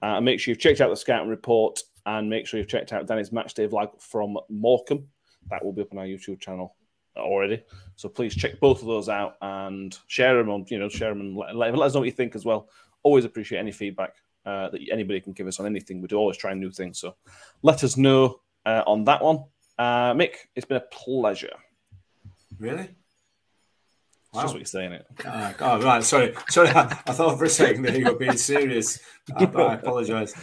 Uh, and make sure you've checked out the scouting report and make sure you've checked out Danny's match day vlog from Morecambe. That will be up on our YouTube channel already. So please check both of those out and share them on, you know, share them and let, let, let us know what you think as well. Always appreciate any feedback uh, that anybody can give us on anything. We do always try new things. So let us know uh, on that one. Uh, Mick, it's been a pleasure. Really? Wow. just what you're saying it. Uh, oh, right. Sorry. Sorry. I, I thought for a second that you were being serious. I, I apologize.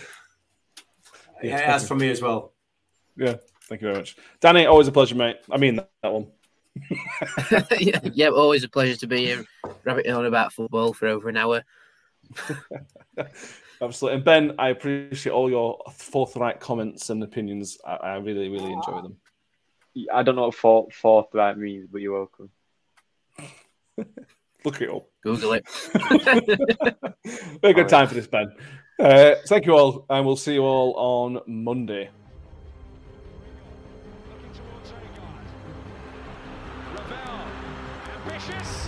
Yeah, that's for me as well. Yeah, thank you very much. Danny, always a pleasure, mate. I mean that, that one. yeah, yeah, always a pleasure to be here, rabbiting on about football for over an hour. Absolutely. And Ben, I appreciate all your forthright comments and opinions. I, I really, really enjoy them. I don't know what fourth, fourth right means, but you're welcome. Look it up. Google it. Very good time for this, Ben. Uh, thank you all, and we'll see you all on Monday. Looking